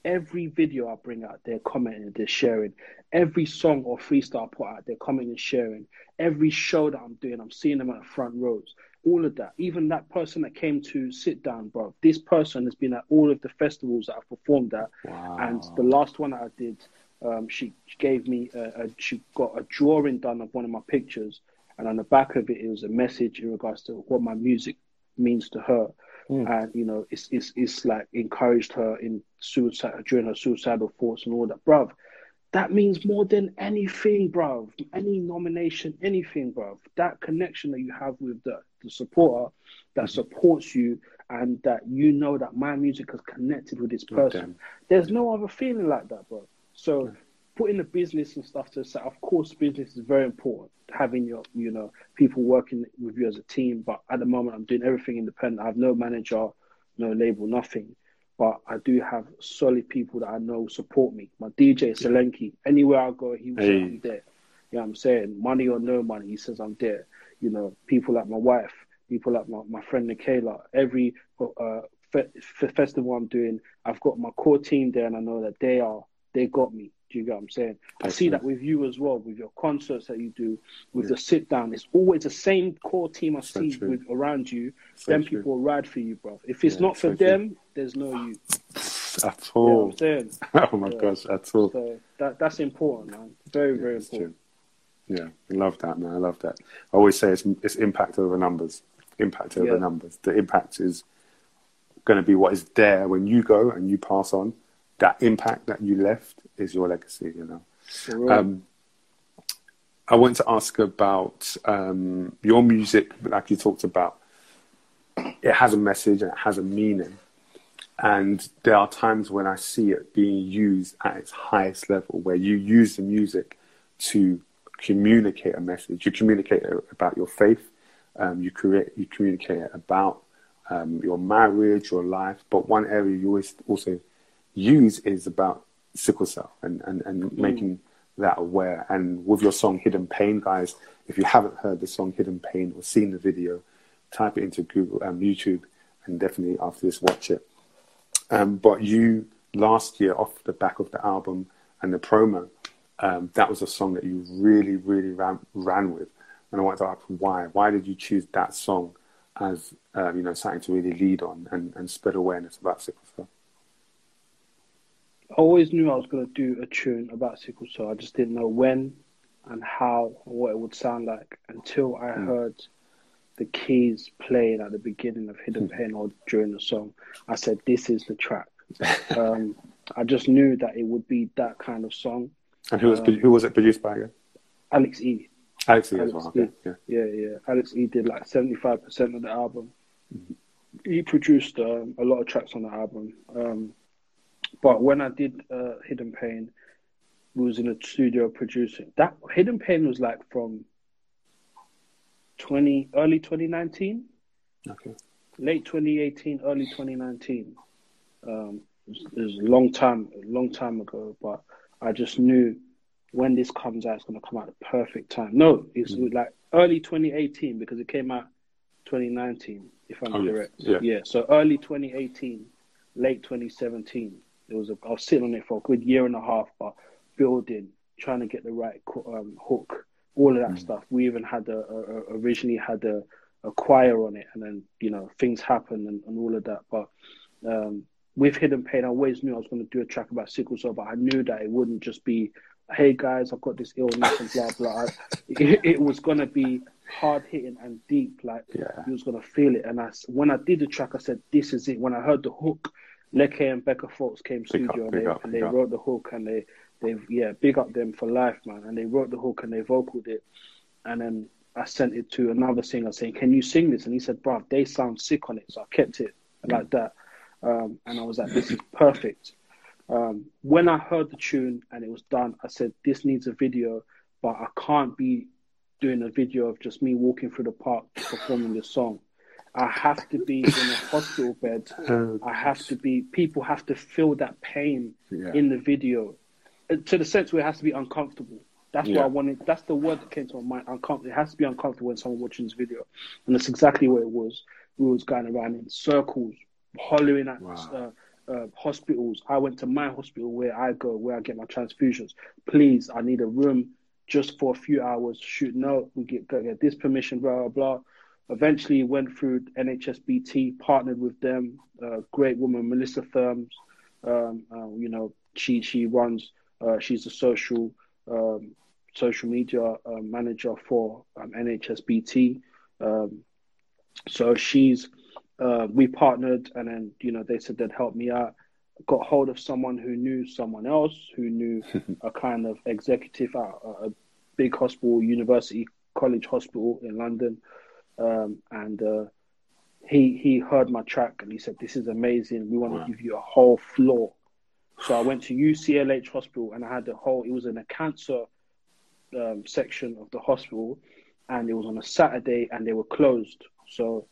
Every video I bring out, they're commenting, they're sharing. Every song or freestyle I put out, they're commenting and sharing. Every show that I'm doing, I'm seeing them at the front rows. All of that. Even that person that came to sit down, bro. This person has been at all of the festivals that I've performed at. Wow. And the last one that I did, um, she, gave me, a, a, she got a drawing done of one of my pictures. And on the back of it, it was a message in regards to what my music means to her. Mm. And you know, it's it's it's like encouraged her in suicide during her suicidal thoughts and all that, bruv. That means more than anything, bruv. Any nomination, anything, bruv. That connection that you have with the, the supporter that mm-hmm. supports you and that you know that my music has connected with this person. Okay. There's no other feeling like that, bro. So putting the business and stuff to aside, of course, business is very important. Having your, you know, people working with you as a team. But at the moment, I'm doing everything independent. I have no manager, no label, nothing. But I do have solid people that I know support me. My DJ Selenki, anywhere I go, he will hey. say I'm there. You know I'm saying? Money or no money, he says I'm there. You know, people like my wife, people like my, my friend Nikayla, every uh, fe- festival I'm doing, I've got my core team there and I know that they are, they got me Do you get what I'm saying? I see that with you as well, with your concerts that you do, with yeah. the sit down. It's always the same core team I so see with around you. So them true. people ride for you, bro. If it's yeah, not for so them, true. there's no you. At all. You know [laughs] oh my yeah. gosh, at all. So that that's important, man. Very, very important. True. Yeah, I love that, man. I love that. I always say it's, it's impact over numbers. Impact over numbers. The impact is going to be what is there when you go and you pass on. That impact that you left is your legacy, you know. Um, I want to ask about um, your music, like you talked about. It has a message and it has a meaning. And there are times when I see it being used at its highest level, where you use the music to communicate a message. You communicate about your faith. Um, you create. You communicate about um, your marriage, your life. But one area you always also use is about sickle cell and, and, and mm. making that aware. And with your song Hidden Pain, guys, if you haven't heard the song Hidden Pain or seen the video, type it into Google, um, YouTube, and definitely after this, watch it. Um, but you, last year, off the back of the album and the promo, um, that was a song that you really, really ran, ran with. And I wanted to ask why. Why did you choose that song as uh, you know something to really lead on and, and spread awareness about sickle cell? I always knew I was going to do a tune about sickle cell. I just didn't know when and how or what it would sound like until I mm. heard the keys playing at the beginning of Hidden mm. Pain or during the song. I said, "This is the track." [laughs] um, I just knew that it would be that kind of song. And who was um, who was it produced by again? Alex E. Alex E. Alex as well. Okay. Yeah. yeah, yeah. Alex E. did like seventy five percent of the album. Mm-hmm. He produced um, a lot of tracks on the album. But when I did uh, Hidden Pain, we was in a studio producing. That Hidden Pain was like from twenty early twenty nineteen. Okay. Late twenty eighteen, early twenty nineteen. Um, it, was, it was a long time, a long time ago. But I just knew when this comes out, it's going to come out at the perfect time. No, it's mm. like early 2018 because it came out 2019, if I'm oh, correct. Yeah. yeah. So early 2018, late 2017. It was a, I was sitting on it for a good year and a half, but building, trying to get the right um, hook, all of that mm. stuff. We even had a, a, originally had a, a choir on it, and then you know things happened and, and all of that. But um, with Hidden Pain, I always knew I was going to do a track about sickle cell, but I knew that it wouldn't just be, "Hey guys, I've got this illness and blah blah." it, it was going to be hard hitting and deep. Like yeah. you was going to feel it. And I, when I did the track, I said, "This is it." When I heard the hook, Leke and Becca Fox came big studio up, and, they, up, and they wrote the hook and they they yeah big up them for life, man. And they wrote the hook and they vocaled it, and then I sent it to another singer saying, "Can you sing this?" And he said, "Bruv, they sound sick on it," so I kept it like that. Um, and I was like, "This is perfect." Um, when I heard the tune and it was done, I said, "This needs a video, but I can't be doing a video of just me walking through the park performing this song." I have to be in a hospital bed. [laughs] I have to be. People have to feel that pain yeah. in the video, uh, to the sense where it has to be uncomfortable. That's yeah. what I wanted. That's the word that came to my mind. Uncomfortable. It has to be uncomfortable when someone watching this video, and that's exactly what it was. We was going around in circles, hollering at wow. uh, uh, hospitals. I went to my hospital where I go, where I get my transfusions. Please, I need a room just for a few hours. Shoot, no, we get get this permission. Blah blah blah Eventually went through NHSBT, partnered with them. Uh, great woman, Melissa Therms. Um, uh, you know, she she runs. Uh, she's a social um, social media uh, manager for um, NHSBT. Um, so she's uh, we partnered, and then you know they said they'd help me out. Got hold of someone who knew someone else who knew [laughs] a kind of executive at a big hospital, University College Hospital in London um, and uh, he he heard my track and he said, "This is amazing. We want wow. to give you a whole floor." So I went to UCLH Hospital and I had the whole. It was in a cancer um, section of the hospital, and it was on a Saturday and they were closed. So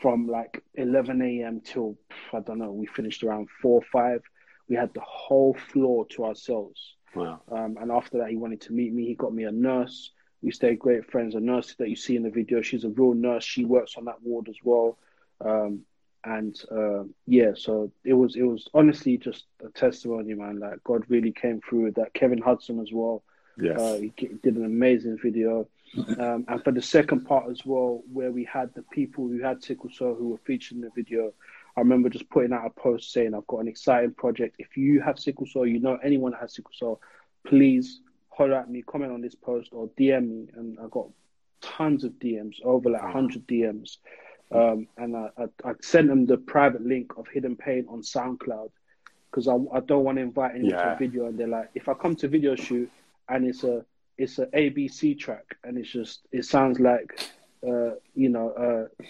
from like 11 a.m. till I don't know, we finished around four or five. We had the whole floor to ourselves. Wow. Um, and after that, he wanted to meet me. He got me a nurse. We stay great friends. A nurse that you see in the video, she's a real nurse. She works on that ward as well. Um, and uh, yeah, so it was it was honestly just a testimony, man. Like God really came through with that. Kevin Hudson as well. Yes. Uh, he did an amazing video. Um, and for the second part as well, where we had the people who had sickle cell who were featured in the video, I remember just putting out a post saying, I've got an exciting project. If you have sickle cell, you know anyone that has sickle cell, please holler at me, comment on this post, or DM me. And I got tons of DMs, over like 100 DMs. Um, and I, I, I, sent them the private link of Hidden Pain on SoundCloud because I, I don't want to invite anyone yeah. to a video. And they're like, if I come to video shoot and it's a it's a ABC track and it's just it sounds like uh, you know uh,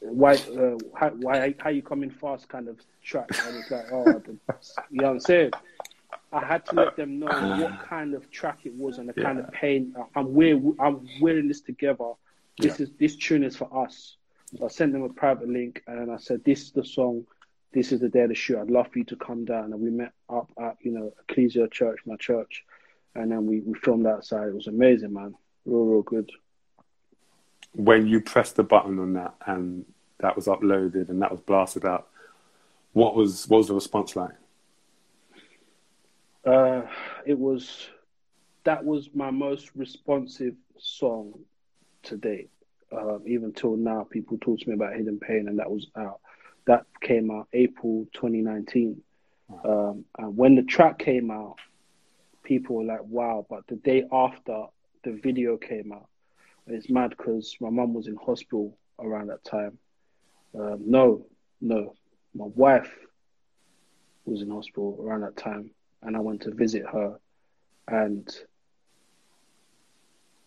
why uh, how, why how you coming fast kind of track and it's like oh you know what I'm saying. I had to let them know uh, what kind of track it was and the yeah. kind of pain. I'm we're I'm wearing this together. This yeah. is this tune is for us. So I sent them a private link and I said, "This is the song. This is the day of the shoot. I'd love for you to come down." And we met up at you know Ecclesia Church, my church, and then we we filmed outside. It was amazing, man. Real, real good. When you pressed the button on that and that was uploaded and that was blasted out, what was what was the response like? Uh, it was that was my most responsive song to date. Uh, even till now, people talk to me about Hidden Pain, and that was out. That came out April 2019. Um, and when the track came out, people were like, "Wow!" But the day after the video came out, it's mad because my mum was in hospital around that time. Um, no, no, my wife was in hospital around that time, and I went to visit her. And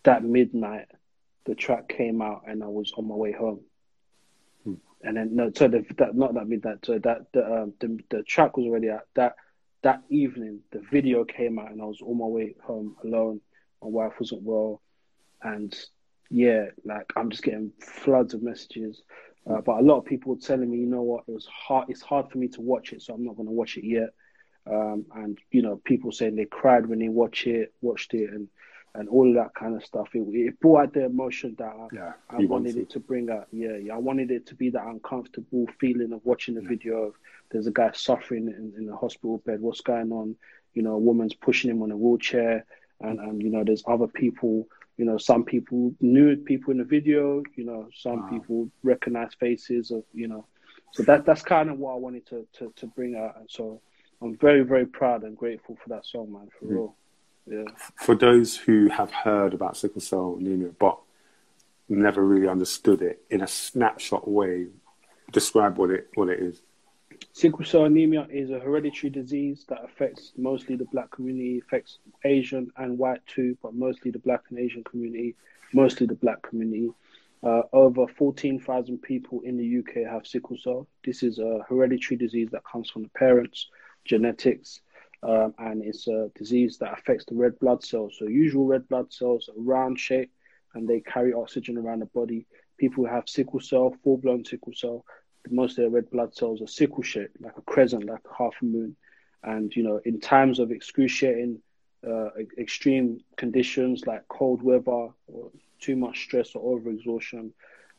that midnight, the track came out, and I was on my way home. Hmm. And then no, so the, that not that midnight, so that the, um, the the track was already out. That that evening, the video came out, and I was on my way home alone. My wife wasn't well, and yeah, like I'm just getting floods of messages. Uh, but a lot of people were telling me, you know what, it was hard. It's hard for me to watch it, so I'm not going to watch it yet. Um, and you know, people saying they cried when they watch it, watched it, and and all of that kind of stuff. It, it brought out the emotion that I, yeah, I wanted it to bring out. Yeah, yeah, I wanted it to be that uncomfortable feeling of watching the yeah. video of there's a guy suffering in, in a hospital bed. What's going on? You know, a woman's pushing him on a wheelchair, and and you know, there's other people you know, some people knew people in the video. You know, some wow. people recognize faces of you know. So that that's kind of what I wanted to, to, to bring out, and so I'm very very proud and grateful for that song, man. For mm. real, yeah. For those who have heard about sickle cell anemia but never really understood it in a snapshot way, describe what it what it is. Sickle cell anemia is a hereditary disease that affects mostly the black community, affects Asian and white too, but mostly the black and Asian community, mostly the black community. Uh, over 14,000 people in the UK have sickle cell. This is a hereditary disease that comes from the parents, genetics, um, and it's a disease that affects the red blood cells. So, usual red blood cells are round shape and they carry oxygen around the body. People who have sickle cell, full blown sickle cell, most of their red blood cells are sickle shaped, like a crescent, like a half a moon. And you know, in times of excruciating, uh, extreme conditions like cold weather or too much stress or overexhaustion,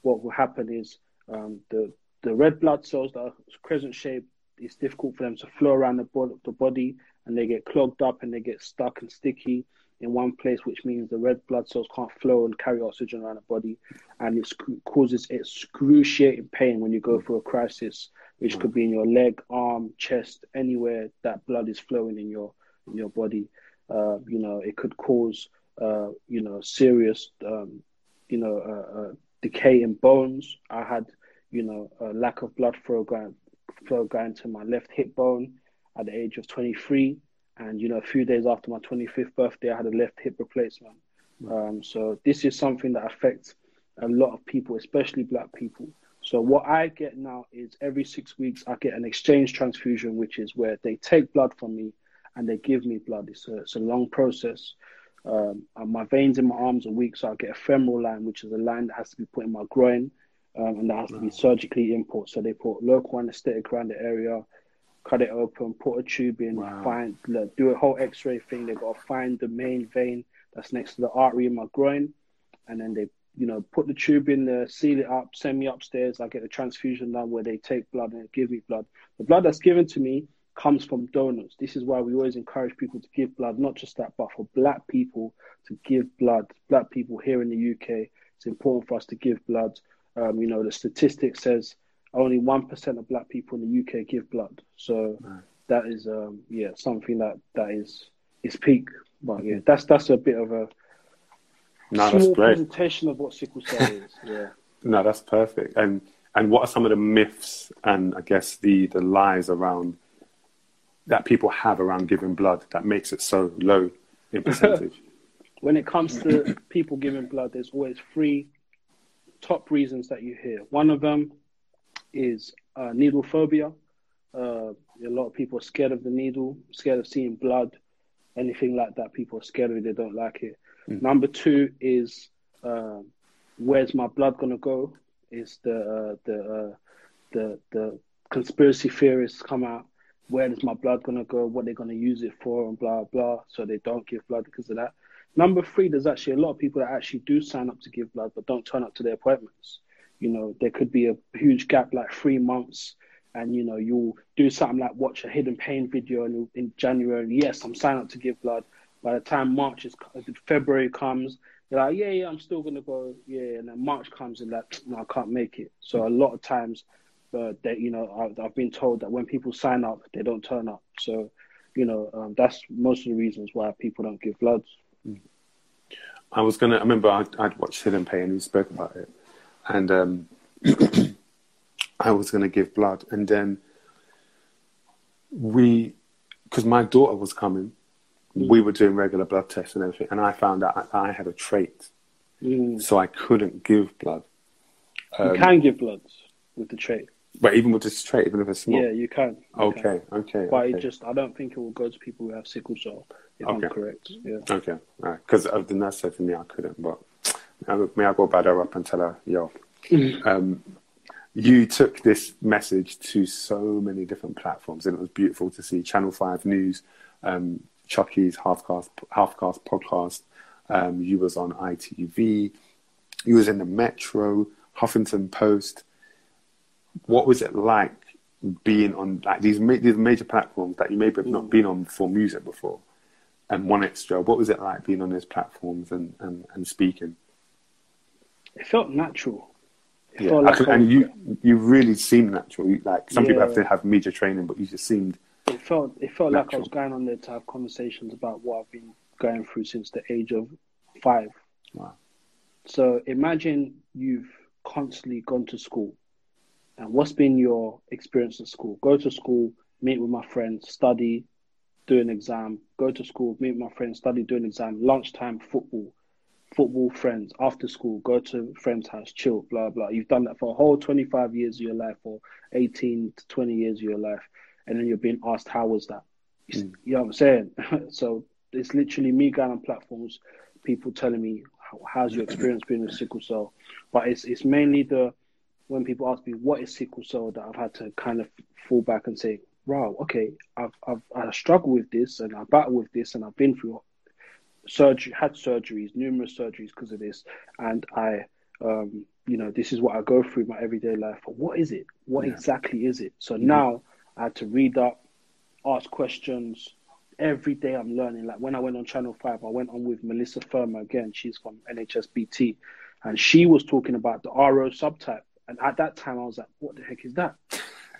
what will happen is um, the the red blood cells that are crescent shaped. It's difficult for them to flow around the, the body, and they get clogged up and they get stuck and sticky in one place, which means the red blood cells can't flow and carry oxygen around the body, and it causes excruciating pain when you go through a crisis, which could be in your leg, arm, chest, anywhere that blood is flowing in your in your body. Uh, you know, it could cause uh, you know serious um, you know uh, uh decay in bones. I had you know a lack of blood flow flow going to my left hip bone at the age of 23 and you know, a few days after my 25th birthday, I had a left hip replacement. Um, so this is something that affects a lot of people, especially black people. So what I get now is every six weeks I get an exchange transfusion, which is where they take blood from me and they give me blood. It's a, it's a long process. Um, my veins in my arms are weak, so I get a femoral line, which is a line that has to be put in my groin, um, and that has to be surgically import. So they put local anesthetic around the area cut it open, put a tube in, wow. find look, do a whole X-ray thing. They've got to find the main vein that's next to the artery in my groin, and then they you know, put the tube in there, seal it up, send me upstairs. I get a transfusion done where they take blood and give me blood. The blood that's given to me comes from donors. This is why we always encourage people to give blood, not just that, but for black people to give blood. Black people here in the UK, it's important for us to give blood. Um, you know, the statistic says only 1% of black people in the UK give blood. So right. that is, um, yeah, something that, that is, is peak. But yeah, that's, that's a bit of a, no, small presentation of what sickle cell [laughs] is. Yeah. No, that's perfect. And and what are some of the myths and I guess the the lies around that people have around giving blood that makes it so low in [laughs] percentage? when it comes to people giving blood, there's always three top reasons that you hear. One of them is uh, needle phobia. Uh, a lot of people are scared of the needle, scared of seeing blood, anything like that. People are scared of it; they don't like it. Mm. Number two is uh, where's my blood gonna go? Is the uh, the uh, the the conspiracy theorists come out? Where is my blood gonna go? What they're gonna use it for, and blah blah. So they don't give blood because of that. Number three, there's actually a lot of people that actually do sign up to give blood but don't turn up to their appointments. You know, there could be a huge gap, like three months, and you know, you'll do something like watch a hidden pain video in, in January. And yes, I'm signed up to give blood, by the time March is February comes, you're like, yeah, yeah, I'm still gonna go, yeah, and then March comes and like, no, I can't make it. So a lot of times, uh, that you know, I've, I've, been told that when people sign up, they don't turn up. So, you know, um, that's most of the reasons why people don't give blood. I was gonna. I remember I'd, I'd watched Hidden Pain and he spoke about it, and um, [clears throat] I was gonna give blood, and then we, because my daughter was coming, Mm. we were doing regular blood tests and everything, and I found out I had a trait, mm. so I couldn't give blood. Um, you can give blood with the trait. But even with this trait, even if it's small. Yeah, you can. You okay, can. okay. But okay. it just, I don't think it will go to people who have sickle cell. If okay. I'm correct. Yeah. Okay, all right. Because the nurse said to me I couldn't, but may I go back her up and tell her, yo, mm-hmm. um, you took this message to so many different platforms, and it was beautiful to see Channel Five News, um, Chuckie's Halfcast Halfcast podcast. Um, you was on ITV. You was in the Metro, Huffington Post. What was it like being on like these ma- these major platforms that you maybe have not mm. been on for music before? And one extra, what was it like being on those platforms and, and, and speaking? It felt natural. It yeah, felt like and you you really seemed natural. like some yeah. people have to have media training, but you just seemed it felt it felt Natural. like I was going on there to have conversations about what I've been going through since the age of five. Wow. So imagine you've constantly gone to school, and what's been your experience at school? Go to school, meet with my friends, study, do an exam. Go to school, meet with my friends, study, do an exam. Lunchtime, football, football friends. After school, go to friend's house, chill, blah blah. You've done that for a whole twenty five years of your life, or eighteen to twenty years of your life and then you're being asked how was that mm. you know what i'm saying [laughs] so it's literally me going on platforms people telling me how's your experience being with sickle cell but it's it's mainly the when people ask me what is sickle cell that i've had to kind of fall back and say wow okay i've i've i struggle with this and i battle with this and i've been through surgery had surgeries numerous surgeries because of this and i um you know this is what i go through my everyday life but what is it what yeah. exactly is it so mm-hmm. now I had to read up, ask questions. Every day I'm learning. Like when I went on Channel 5, I went on with Melissa Firma again. She's from NHSBT. And she was talking about the RO subtype. And at that time, I was like, what the heck is that?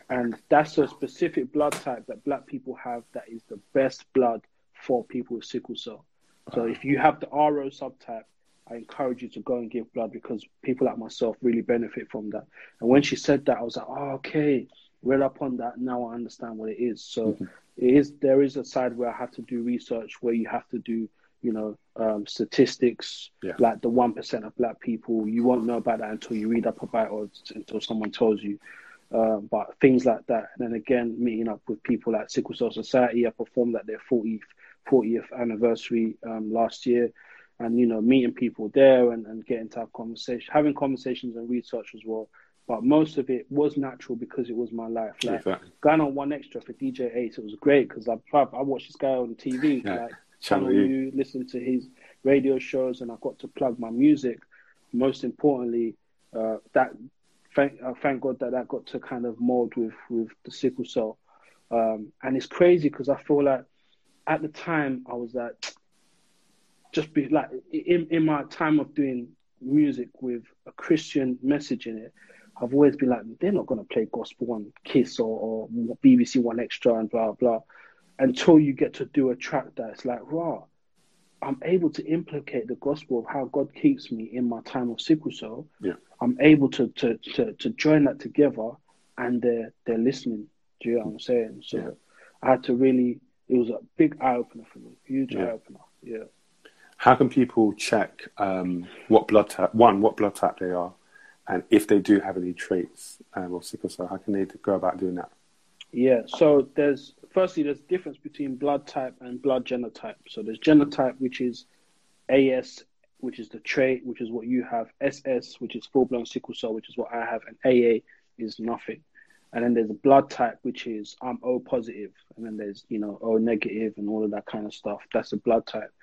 And that's a specific blood type that black people have that is the best blood for people with sickle cell. So if you have the RO subtype, I encourage you to go and give blood because people like myself really benefit from that. And when she said that, I was like, oh, okay read up on that. Now I understand what it is. So mm-hmm. it is there is a side where I have to do research where you have to do you know um, statistics yeah. like the one percent of black people. You won't know about that until you read up about it or until someone tells you. Uh, but things like that, and then again, meeting up with people like Sickle Cell Society. I performed at their 40th 40th anniversary um, last year, and you know, meeting people there and, and getting to have conversation, having conversations and research as well but most of it was natural because it was my life. Like exactly. going on one extra for DJ Ace, it was great because I I watched this guy on TV, yeah. like Channel U, listen to his radio shows, and I got to plug my music. most importantly, uh, that thank uh, thank God that that got to kind of mold with with the sickle cell. Um, and it's crazy because I feel like at the time I was like, just be like in in my time of doing music with a Christian message in it. I've always been like, they're not going to play gospel on Kiss or, or BBC One Extra and blah, blah, until you get to do a track that's like, wow, I'm able to implicate the gospel of how God keeps me in my time of sickle cell. Yeah. I'm able to, to, to, to join that together and they're, they're listening. Do you know what I'm saying? So Yeah. I had to really, it was a big eye opener for me, huge Yeah. eye opener. Yeah. How can people check um, what blood type, one, what blood type they are, and if they do have any traits um, of sickle cell, how can they go about doing that? Yeah, so there's firstly there's a difference between blood type and blood genotype. So there's genotype, which is AS, which is the trait, which is what you have, SS, which is full blown sickle cell, which is what I have, and AA is nothing. And then there's a blood type, which is I'm O positive, and then there's you know O negative and all of that kind of stuff. That's a blood type.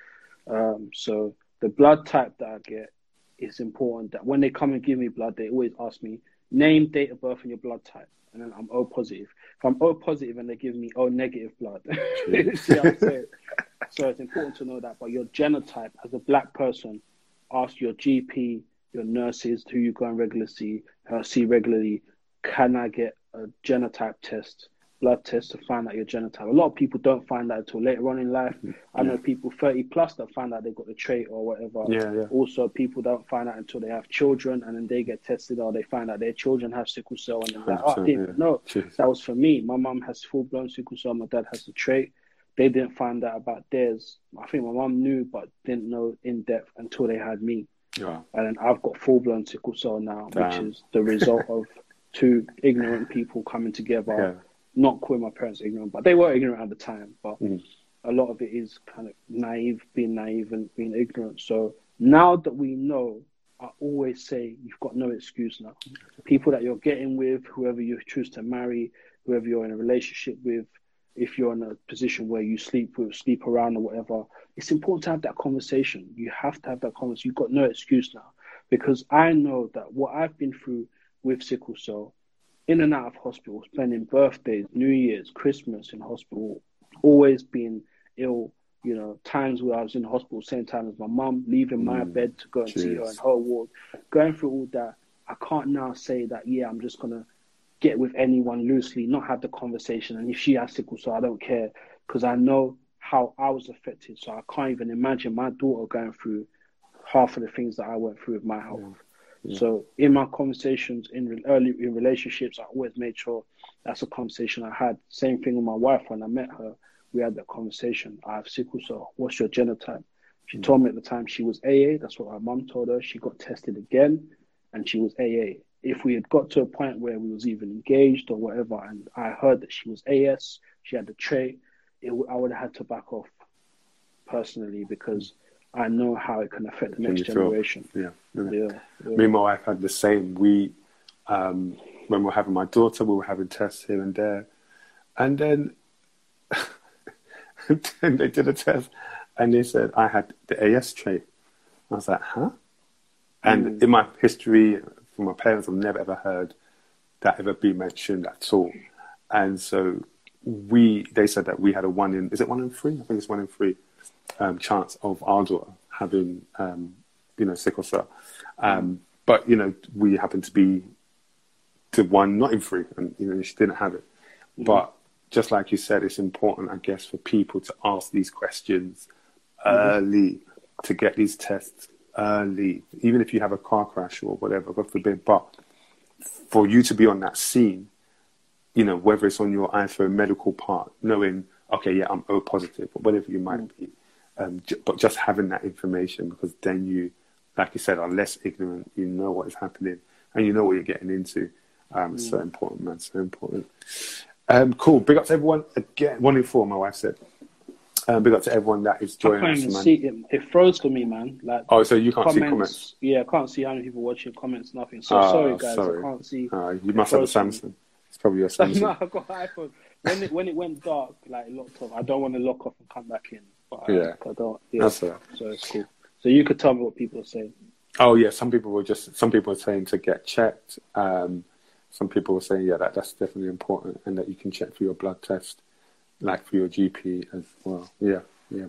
Um, so the blood type that I get is important. That when they come and give me blood, they always ask me name, date of birth, and your blood type. And then I'm O positive. If I'm O positive and they give me O negative blood, [laughs] see what I'm saying? So it's important to know that. But your genotype, as a black person, ask your GP, your nurses, who you go and regularly see, uh, see regularly. Can I get a genotype test, blood test to find out your genotype? A lot of people don't find that until later on in life. I know people 30 plus that find out they've got the trait or whatever. Yeah, yeah. Also, people don't find out until they have children and then they get tested or they find out their children have sickle cell and they're like, oh, I didn't yeah. know. That was for me. My mom has full blown sickle cell. My dad has the trait. They didn't find out about theirs. I think my mom knew, but didn't know in depth until they had me. Yeah. And then I've got full blown sickle cell now, Damn. which is the result of two ignorant people coming together. Yeah. Not calling my parents ignorant, but they were ignorant at the time. But Mhm. a lot of it is kind of naive, being naive and being ignorant. So now that we know, I always say you've got no excuse now. People that you're getting with, whoever you choose to marry, whoever you're in a relationship with, if you're in a position where you sleep with, sleep around or whatever, it's important to have that conversation. You have to have that conversation. You've got no excuse now. Because I know that what I've been through with sickle cell, in and out of hospital, spending birthdays, New Year's, Christmas in hospital, always being ill, you know, times where I was in hospital same time as my mum, leaving my Mm, bed to go and see her in her ward, going through all that. I can't now say that, yeah, I'm just gonna get with anyone loosely, not have the conversation. And if she has sickle cell, so I don't care because I know how I was affected. So I can't even imagine my daughter going through half of the things that I went through with my health. So in my conversations in early in relationships, I always made sure that's a conversation I had. Same thing with my wife when I met her. We had that conversation. I have sickle cell. What's your genotype? She mm. told me at the time she was AA. That's what her mum told her. She got tested again, and she was AA. If we had got to a point where we was even engaged or whatever, and I heard that she was AS, she had the trait, it, I would have had to back off personally because I know how it can affect the next generation. Yeah. yeah. Yeah, yeah. Me and my wife had the same. We, um, when we were having my daughter, we were having tests here and there, and then, and [laughs] then they did a test, and they said I had the AS trait. I was like, huh? And Mm. in my history, from my parents, I've never ever heard that ever be mentioned at all. And so we, they said that we had a one in, is it one in three? I think it's one in three um, chance of our daughter having, um, you know, sickle cell. Um, but, you know, we happened to be the one not in three, and, you know, she didn't have it. But just like you said, it's important, I guess, for people to ask these questions early, to get these tests early, even if you have a car crash or whatever, God forbid. But for you to be on that scene, you know, whether it's on your iPhone medical part, knowing, okay, yeah, I'm O positive, or whatever you might be, um, j- but just having that information because then you, like you said, are less ignorant. You know what is happening and you know what you're getting into. Um, it's so important, man. So important. Um, cool. Big up to everyone again. One in four, my wife said. Um, big up to everyone that is joining us, man. see it. It froze for me, man. Like Oh, so you can't see comments. comments? Yeah, I can't see how many people watching comments. Nothing. So Oh, sorry, guys. sorry. I can't see. Uh, you must have a froze for me. Samsung. It's probably your Samsung. [laughs] no, Samsung. I got an iPhone. When it when it went dark, like it locked off. I don't want to lock off and come back in. But Yeah. I don't. Yeah. That's. So it's cool. So you could tell me what people are saying. Oh yeah, some people were just some people were saying to get checked. Um, some people were saying yeah, that that's definitely important, and that you can check for your blood test, like for your GP as well. Yeah, yeah.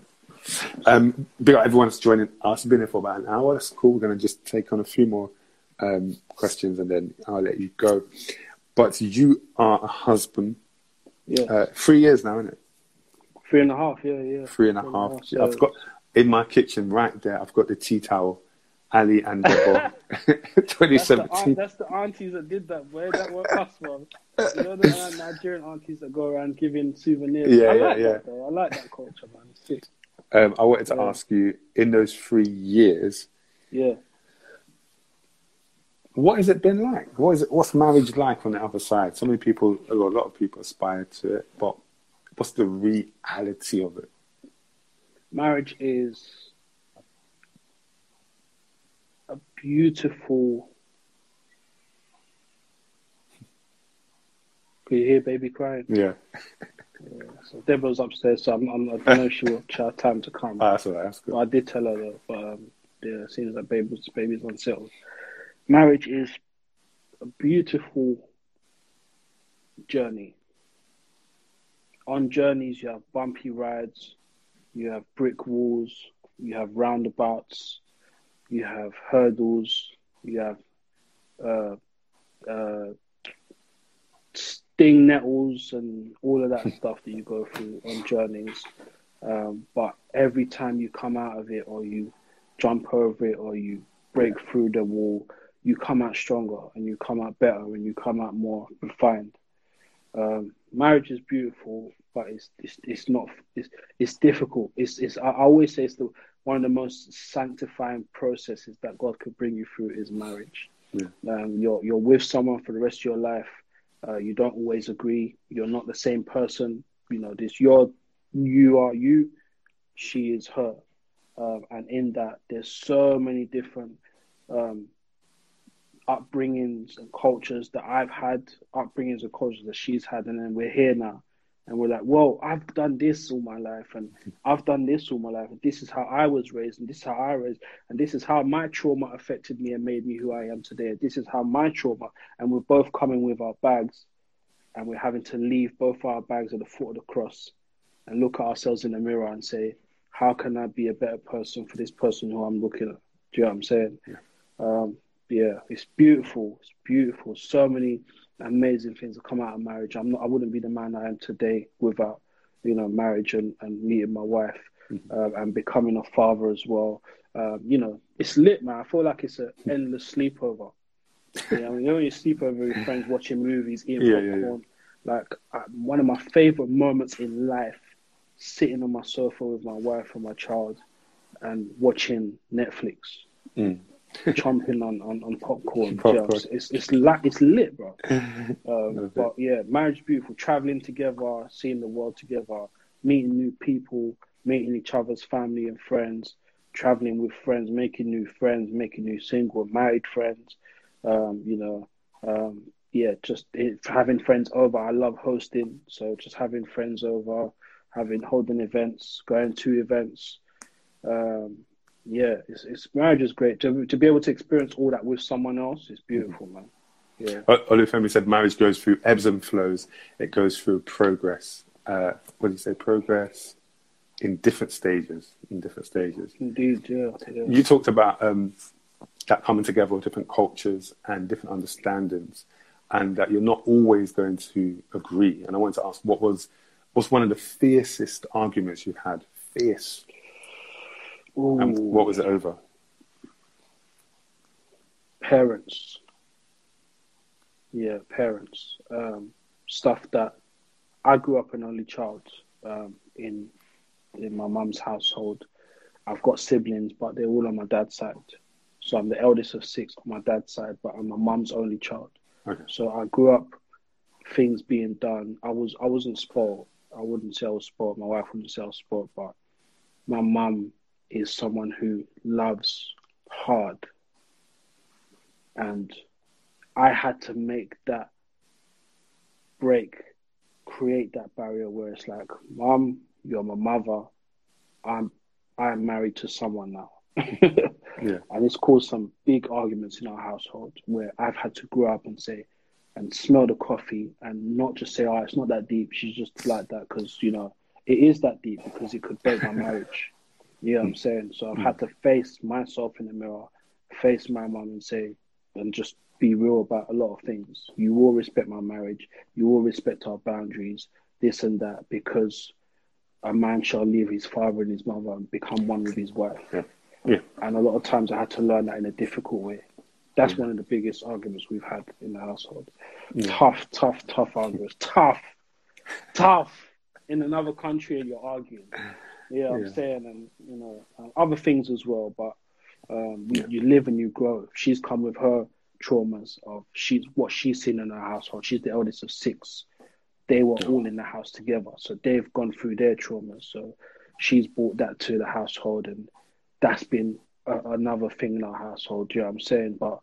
Um, big up everyone's joining us. Been here for about an hour. That's cool. We're gonna just take on a few more um, questions, and then I'll let you go. But you are a husband. Yeah, Uh, three years now, isn't it? Three and a half. Yeah, yeah. Three and a half. so- I've got in my kitchen right there. I've got the tea towel, Ali and Deborah, [laughs] [laughs] That's the, 2017. that's the aunties that did that, boy. That were us, man. You know the uh, Nigerian aunties that go around giving souvenirs. Yeah, I yeah, like yeah. That, though. I like that culture, man. It's sick. Um, I wanted to Yeah. ask you in those three years, Yeah. what has it been like? What is it? What's marriage like on the other side? So many people, a a lot of people aspire to it, but what's the reality of it? Marriage is a beautiful. Can [laughs] you hear baby crying? Yeah, So Deborah's upstairs, so I'm, I'm, I don't know if she will have time to come. Ah, that's all right. That's good. But I did tell her though, but um, yeah, it seems like baby's baby's unsettled. Marriage is a beautiful journey. On journeys, you have bumpy rides, you have brick walls, you have roundabouts, you have hurdles, you have uh, uh, sting nettles, and all of that [laughs] stuff that you go through on journeys. Um, but every time you come out of it, or you jump over it, or you break through the wall, you come out stronger, and you come out better, and you come out more refined. Um, marriage is beautiful, but it's it's, it's not it's it's difficult. It's it's I always say it's the one of the most sanctifying processes that God could bring you through is marriage. Yeah. Um, you're you're with someone for the rest of your life. Uh, you don't always agree. You're not the same person. You know this. You're you are you. She is her. Um, and in that, there's so many different um, upbringings and cultures that I've had, upbringings and cultures that she's had, and then we're here now, and we're like, well, I've done this all my life, and I've done this all my life, and this is how I was raised, and this is how I raised, and this is how my trauma affected me and made me who I am today. This is how my trauma, and we're both coming with our bags, and we're having to leave both our bags at the foot of the cross, and look at ourselves in the mirror and say, how can I be a better person for this person who I'm looking at? Do you know what I'm saying? Um, yeah, it's beautiful. It's beautiful. So many amazing things that come out of marriage. I'm not. I wouldn't be the man I am today without, you know, marriage and, and meeting my wife, um, and becoming a father as well. Um, you know, it's lit, man. I feel like it's an endless sleepover. You know, you know when you sleep over with friends, watching movies, eating Yeah, yeah, popcorn. Like uh, one of my favorite moments in life, sitting on my sofa with my wife and my child, and watching Netflix Mm. [laughs] chomping on, on, on popcorn. [laughs] Popcorn. Just, it's it's like it's lit, bro. [laughs] Um, but yeah, marriage is beautiful. Traveling together, seeing the world together, meeting new people, meeting each other's family and friends, traveling with friends, making new friends, making new single married friends. Um, you know, um, yeah, just it, having friends over. I love hosting, so just having friends over, having holding events, going to events. Um, yeah, it's, it's marriage is great to to be able to experience all that with someone else is beautiful, man. Yeah. Olufemi said marriage goes through ebbs and flows. It goes through progress. Uh, what do you say? Progress in different stages. In different stages. Indeed, yeah. yeah. You talked about um, that coming together of different cultures and different understandings, and that you're not always going to agree. And I wanted to ask, what was what's one of the fiercest arguments you've had? Fierce. And what was it over? parents. Yeah, parents. Um, stuff that I grew up an only child um, in in my mum's household. I've got siblings, but they're all on my dad's side. So I'm the eldest of six on my dad's side, but I'm my mum's only child. Okay. So I grew up things being done. I was I wasn't spoiled. I wouldn't say I was spoiled. My wife wouldn't say I was spoiled, but my mum is someone who loves hard. And I had to make that break, create that barrier where it's like, Mom, you're my mother. I'm I'm married to someone now. [laughs] yeah. And it's caused some big arguments in our household where I've had to grow up and say, and smell the coffee and not just say, oh, it's not that deep. She's just like that because, you know, it is that deep because it could break my marriage. You know what I'm hmm. saying? So I've hmm. had to face myself in the mirror, face my mom and say, and just be real about a lot of things. You will respect my marriage. You will respect our boundaries, this and that, because a man shall leave his father and his mother and become one with his wife. Yeah. Yeah. And a lot of times I had to learn that in a difficult way. That's hmm. one of the biggest arguments we've had in the household. Tough, tough, tough arguments. Tough, tough. In another country, and you're arguing. Yeah, I'm saying, and you know, uh, other things as well. But um, you, you live and you grow. She's come with her traumas of she's what she's seen in her household. She's the eldest of six. They were all in the house together, so they've gone through their traumas. So she's brought that to the household, and that's been a, another thing in our household. You know what I'm saying? But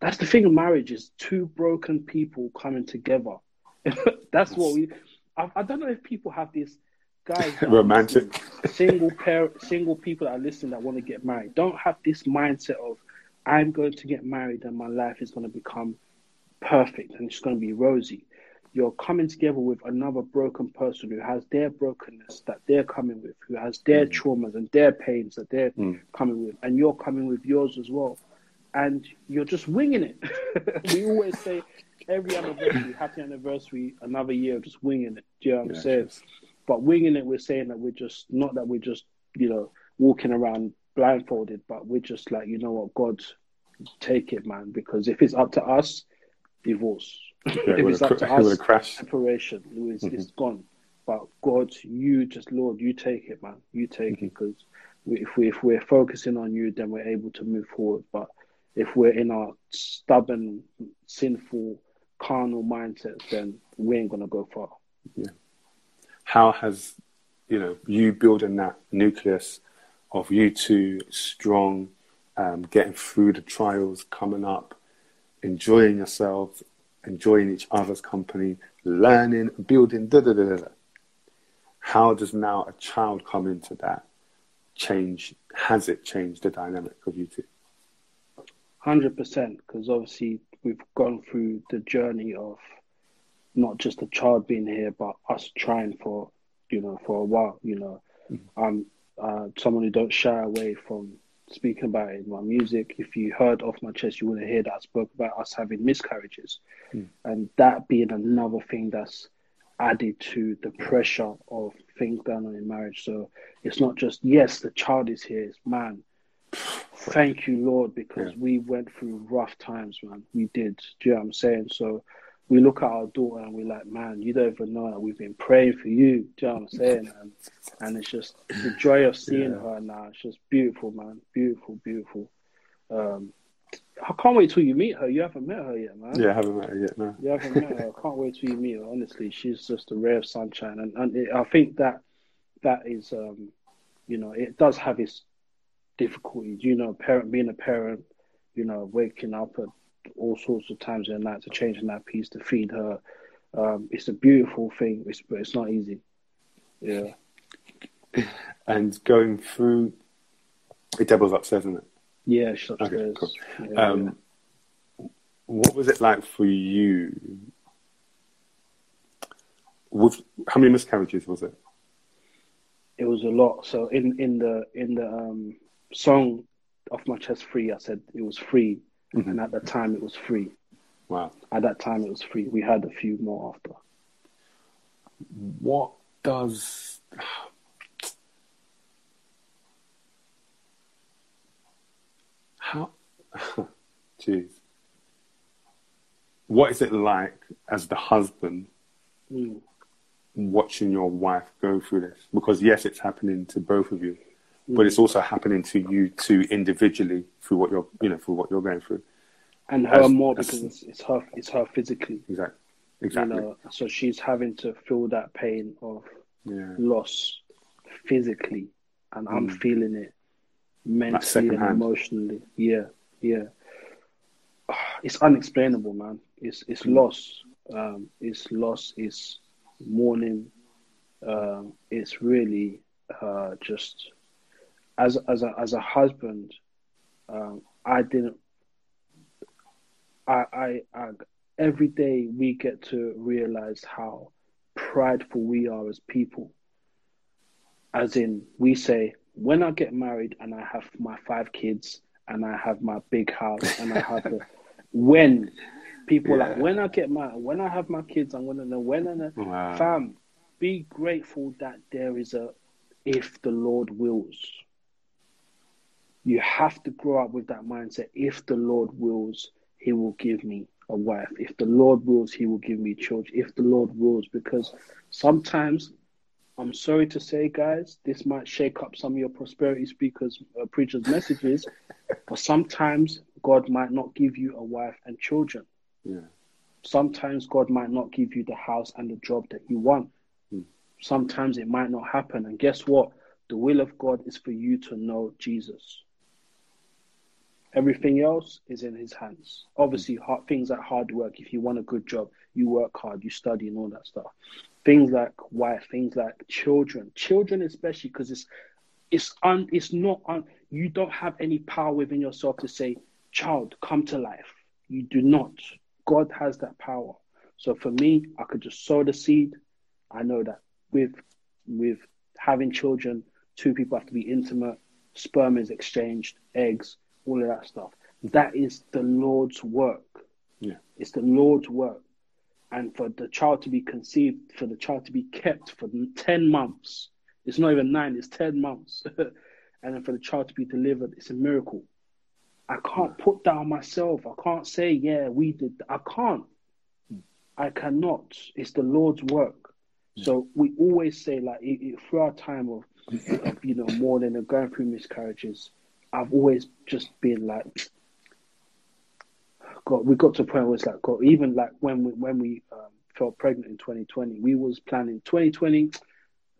that's the thing of marriage is two broken people coming together. [laughs] that's what we. I, I don't know if people have this guys [laughs] Romantic. single pair, single people that are listening that want to get married. Don't have this mindset of I'm going to get married and my life is going to become perfect and it's going to be rosy. You're coming together with another broken person who has their brokenness that they're coming with, who has their mm. traumas and their pains that they're mm. coming with, and you're coming with yours as well. And you're just winging it. [laughs] we always say every anniversary, happy anniversary, another year of just winging it. Do you know what I'm Yeah, saying? But winging it, we're saying that we're just not that we're just you know walking around blindfolded, but we're just like you know what, God, take it, man. Because if it's up to us, divorce. Yeah, if it it's up cr- to [laughs] us, crashed. separation. It's, mm-hmm. it's gone. But God, you just Lord, you take it, man. You take it mm-hmm. because we, if we if we're focusing on you, then we're able to move forward. But if we're in our stubborn, sinful, carnal mindsets, then we ain't gonna go far. How has you know you building that nucleus of you two strong um, getting through the trials coming up enjoying yourselves enjoying each other's company learning building da da da da how does now a child come into that change has it changed the dynamic of you two? Hundred percent, because obviously we've gone through the journey of not just the child being here, but us trying for you know for a while. You know, I'm uh, someone who don't shy away from speaking about it in my music. If you heard off my chest, you would have heard that I spoke about us having miscarriages, and that being another thing that's added to the pressure of things going on in marriage. So it's not just yes, the child is here. It's man. Thank you, Lord, because Yeah. we went through rough times, man. We did. Do you know what I'm saying? So we look at our daughter and we're like, man, you don't even know that we've been praying for you. Do you know what I'm saying? [laughs] And, and it's just the joy of seeing Yeah. her now. It's just beautiful, man. Beautiful, beautiful. Um, I can't wait till you meet her. You haven't met her yet, man. yeah I haven't met her yet no You haven't met her. I can't wait till you meet her. Honestly, she's just a ray of sunshine, and and it, I think that that is, um, you know, it does have its difficulties. You know, parent being a parent, you know, waking up at all sorts of times in the night to change that piece to feed her. Um, it's a beautiful thing, it's, but it's not easy. Yeah. [laughs] and going through the devil's upstairs isn't it Yeah, she's Okay, cool. Yeah, Um, what was it like for you? With how many miscarriages was it? it was a lot. So in in the in the um, song "Off My Chest Free," I said it was free, and at that time it was free. Wow. At that time it was free. We had a few more after. What does how? [laughs] Jeez. What is it like as the husband Mm. watching your wife go through this? Because yes, it's happening to both of you, but it's also happening to you two individually through what you're, you know, through what you're going through. And her As- more because it's, it's her it's her physically. Exactly. Exactly. You know, so she's having to feel that pain of Yeah. loss physically, and I'm feeling it mentally and emotionally. Yeah, yeah. [sighs] It's unexplainable, man. It's it's loss. Um, it's loss. It's mourning. Um, it's really uh, just as as a as a husband, um, I didn't. I, I I every day we get to realize how prideful we are as people. As in, we say, when I get married and I have my five kids and I have my big house and I have a, [laughs] when people yeah. like when I get my when I have my kids I'm gonna know when and wow. fam be grateful that there is a if the Lord wills. You have to grow up with that mindset. If the Lord wills, He will give me a wife. If the Lord wills, He will give me children. If the Lord wills, because sometimes, I'm sorry to say, guys, this might shake up some of your prosperity speakers, uh, preachers' messages, [laughs] but sometimes God might not give you a wife and children. Yeah. Sometimes God might not give you the house and the job that you want sometimes it might not happen. And guess what? The will of God is for you to know Jesus. Everything else is in his hands. Hmm. Obviously, hard, things like hard work. If you want a good job, you work hard, you study, and all that stuff. Things like wife, things like children, children especially, because it's it's un, it's not un, you don't have any power within yourself to say, "Child, come to life." You do not. God has that power. So for me, I could just sow the seed. I know that with with having children, two people have to be intimate, sperm is exchanged, eggs, all of that stuff. That is the Lord's work. Yeah. It's the Lord's work. And for the child to be conceived, for the child to be kept for 10 months, it's not even nine, it's 10 months. [laughs] and then for the child to be delivered, it's a miracle. I can't put down myself. I can't say, yeah, we did. I can't. Hmm. I cannot. It's the Lord's work. Hmm. So we always say like it, it, through our time of, of you know mourning and going through miscarriages, I've always just been like, God, we got to a point where it's like, God, even like when we when we um, felt pregnant in 2020, we was planning 2020,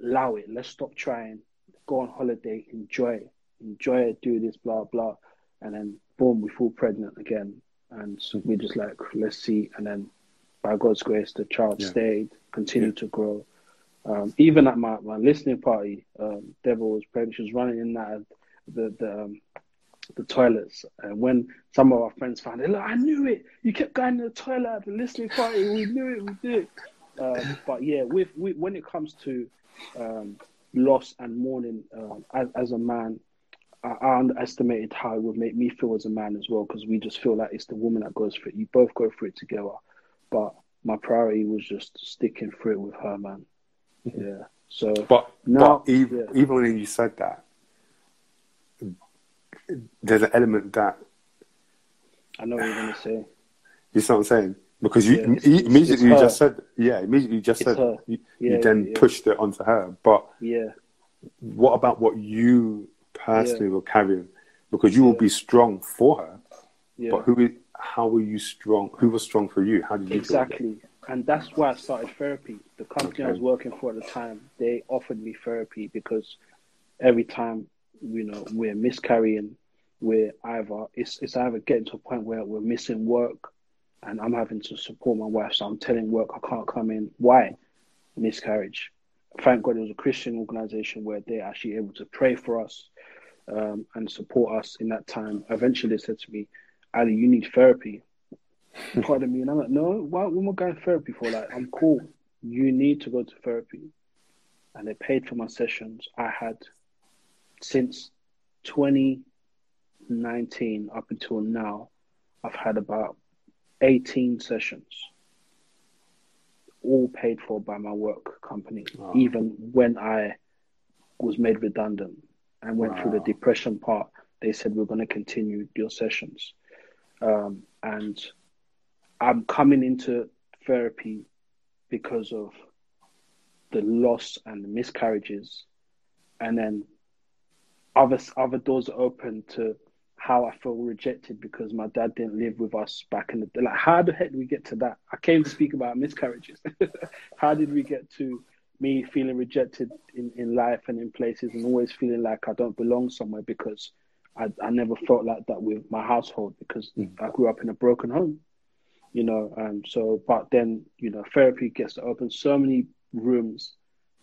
allow it, let's stop trying, go on holiday, enjoy, it, enjoy it, do this, blah blah, and then boom, we fall pregnant again, and so we just like let's see, and then by God's grace, the child yeah. stayed, continued yeah. to grow. Um, even at my, my listening party, um, Deborah was pregnant. She was running in that the the um, the toilets, and when some of our friends found it, look, I knew it. You kept going to the toilet at the listening party. We knew it. We did. Um, but yeah, with, with, when it comes to um, loss and mourning, uh, as, as a man, I, underestimated how it would make me feel as a man as well, because we just feel like it's the woman that goes for it. You both go through it together. But my priority was just sticking through it with her, man. Yeah. So, but now, but even, yeah. even when you said that, there's an element that I know what you're gonna say. You see what I'm saying? Because you, yeah, it's, immediately it's you just said, yeah, immediately you just said you, yeah, you, then pushed it onto her. But yeah, what about what you personally were carrying? Because you will be strong for her, Yeah. but who how were you strong? Who was strong for you? How did you exactly? And that's why I started therapy. The company okay. I was working for at the time, they offered me therapy because every time you know we're miscarrying, we're either it's it's either getting to a point where we're missing work, and I'm having to support my wife, so I'm telling work I can't come in. Why? Miscarriage. Thank God it was a Christian organization where they're actually able to pray for us um, and support us in that time. Eventually, they said to me, Ali, you need therapy. Pardon me. And I'm like, no, why what am I going to therapy for? Like, I'm cool. You need to go to therapy. And they paid for my sessions. I had, since 2019 up until now, I've had about 18 sessions, all paid for by my work company, wow. even when I was made redundant and went wow. through the depression part. They said, we're going to continue your sessions. Um, and I'm coming into therapy because of the loss and the miscarriages, and then other other doors open to how I feel rejected because my dad didn't live with us back in the day. Like, how the heck did we get to that? I came to speak about miscarriages. [laughs] how did we get to me feeling rejected in, in life and in places and always feeling like I don't belong somewhere because I, I never felt like that with my household because mm. I grew up in a broken home, you know. And so, but then, you know, therapy gets to open so many rooms,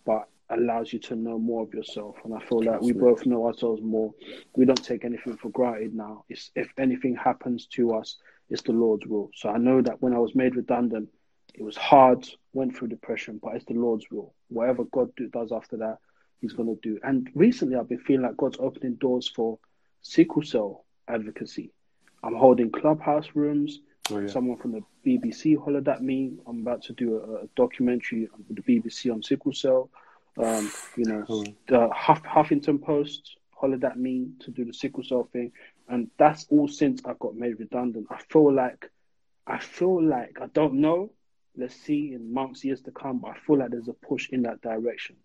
but allows you to know more of yourself. And I feel like we both know ourselves more. We don't take anything for granted now. It's, if anything happens to us, it's the Lord's will. So I know that when I was made redundant, it was hard, went through depression, but it's the Lord's will. Whatever God do, does after that, He's going to do. And recently, I've been feeling like God's opening doors for sickle cell advocacy. I'm holding clubhouse rooms. Oh, yeah. Someone from the BBC hollered at me. I'm about to do a, a documentary with the BBC on sickle cell. Um, you know, the Huff, Huffington Post hollered at me to do the sickle cell thing, and that's all since I got made redundant. I feel like, I feel like I don't know. Let's see in months, years to come. But I feel like there's a push in that direction,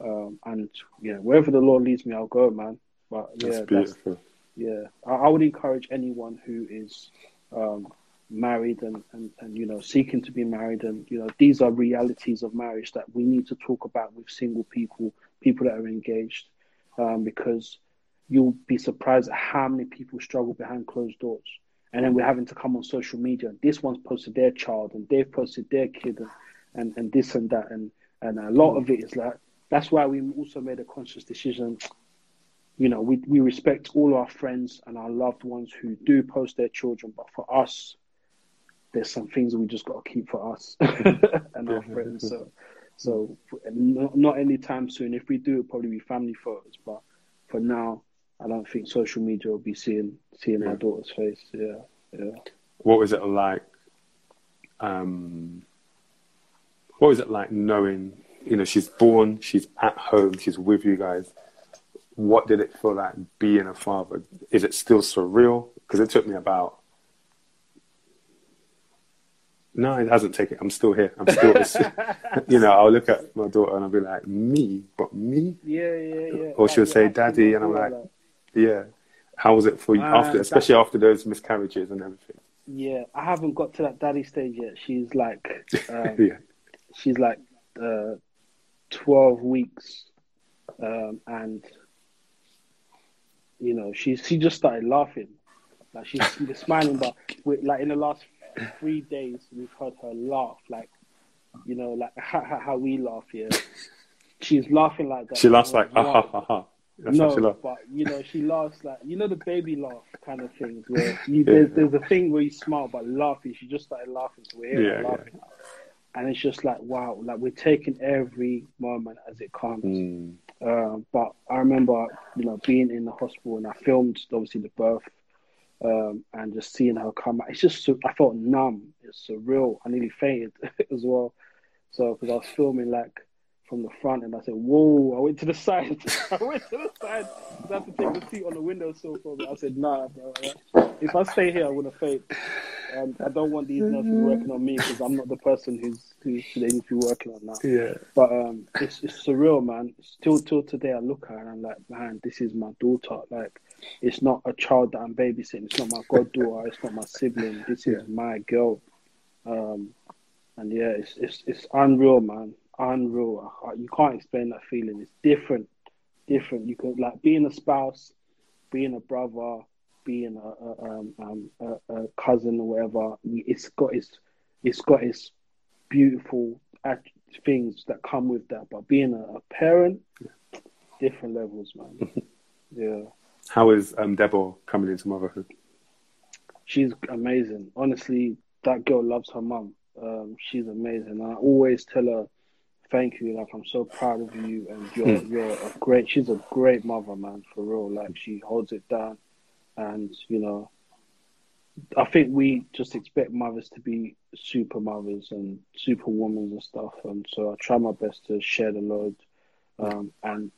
um, and yeah, wherever the Lord leads me, I'll go, man. But yeah, that's beautiful. That's, yeah, I, I, would encourage anyone who is um, married and, and, and you know seeking to be married. And you know these are realities of marriage that we need to talk about with single people people that are engaged um, because you'll be surprised at how many people struggle behind closed doors. And then we're having to come on social media. And this one's posted their child and they've posted their kid and, and, and this and that. And and a lot of it is like that's why we also made a conscious decision. You know we, we respect all our friends and our loved ones who do post their children but for us there's some things we just got to keep for us [laughs] and our friends. So, so not, not anytime soon. If we do, it'll probably be family photos. But for now, I don't think social media will be seeing seeing yeah. my daughter's face. Yeah, yeah. What was it like? Um, what was it like knowing? You know, she's born, she's at home, she's with you guys. What did it feel like being a father? Is it still surreal? Because it took me about no, it hasn't taken. I'm still here. I'm still, [laughs] you know, I'll look at my daughter and I'll be like, me, but me? Yeah, yeah, yeah. Or she'll say, daddy, and I'm like, yeah. How was it for you after, especially after those miscarriages and everything? Yeah, I haven't got to that daddy stage yet. She's like, [laughs] um, yeah. she's like uh, 12 weeks, um, and you know, she she just started laughing, like she's, she's smiling, but with, like in the last three days we've heard her laugh like you know like [laughs] how, how we laugh here she's laughing like that she laughs like ha ha ha ha That's no, but you know she laughs like you know the baby laugh kind of things where you, there's, there's a thing where you smile but laughing. She just started laughing, so we're yeah, laughing, yeah. and it's just like wow, like we're taking every moment as it comes. Mm. Uh, but I remember you know being in the hospital and I filmed obviously the birth um, and just seeing her come out. It's just I felt numb. It's surreal. I nearly fainted [laughs] as well. So because I was filming like from the front, and I said, "Whoa!" I went to the [laughs] side. I went to the side. I had to take the seat on the windowsill for me. I said, "Nah, bro. [laughs] If I stay here, I'm gonna faint." And I don't want these nurses working on me because I'm not the person who's who they need to be working on now. Yeah. But um, it's it's surreal, man. Still till today, I look at her and I'm like, man, this is my daughter. Like it's not a child that I'm babysitting. It's not my goddaughter. It's not my sibling. This is my girl. Um, and yeah, it's it's it's unreal, man. Unreal. You can't explain that feeling. It's different, different. You could like being a spouse, being a brother, being a, a, um, um, a, a cousin or whatever. It's got its it's got its beautiful things that come with that. But being a, a parent, different levels, man. [laughs] yeah. How is um, Deborah coming into motherhood? She's amazing. Honestly, that girl loves her mum. Um, she's amazing. I always tell her, "Thank you. Like I'm so proud of you, and you're mm. you're a great. She's a great mother, man. For real. Like she holds it down, and you know, I think we just expect mothers to be super mothers and super women and stuff. And so I try my best to share the load. Um, and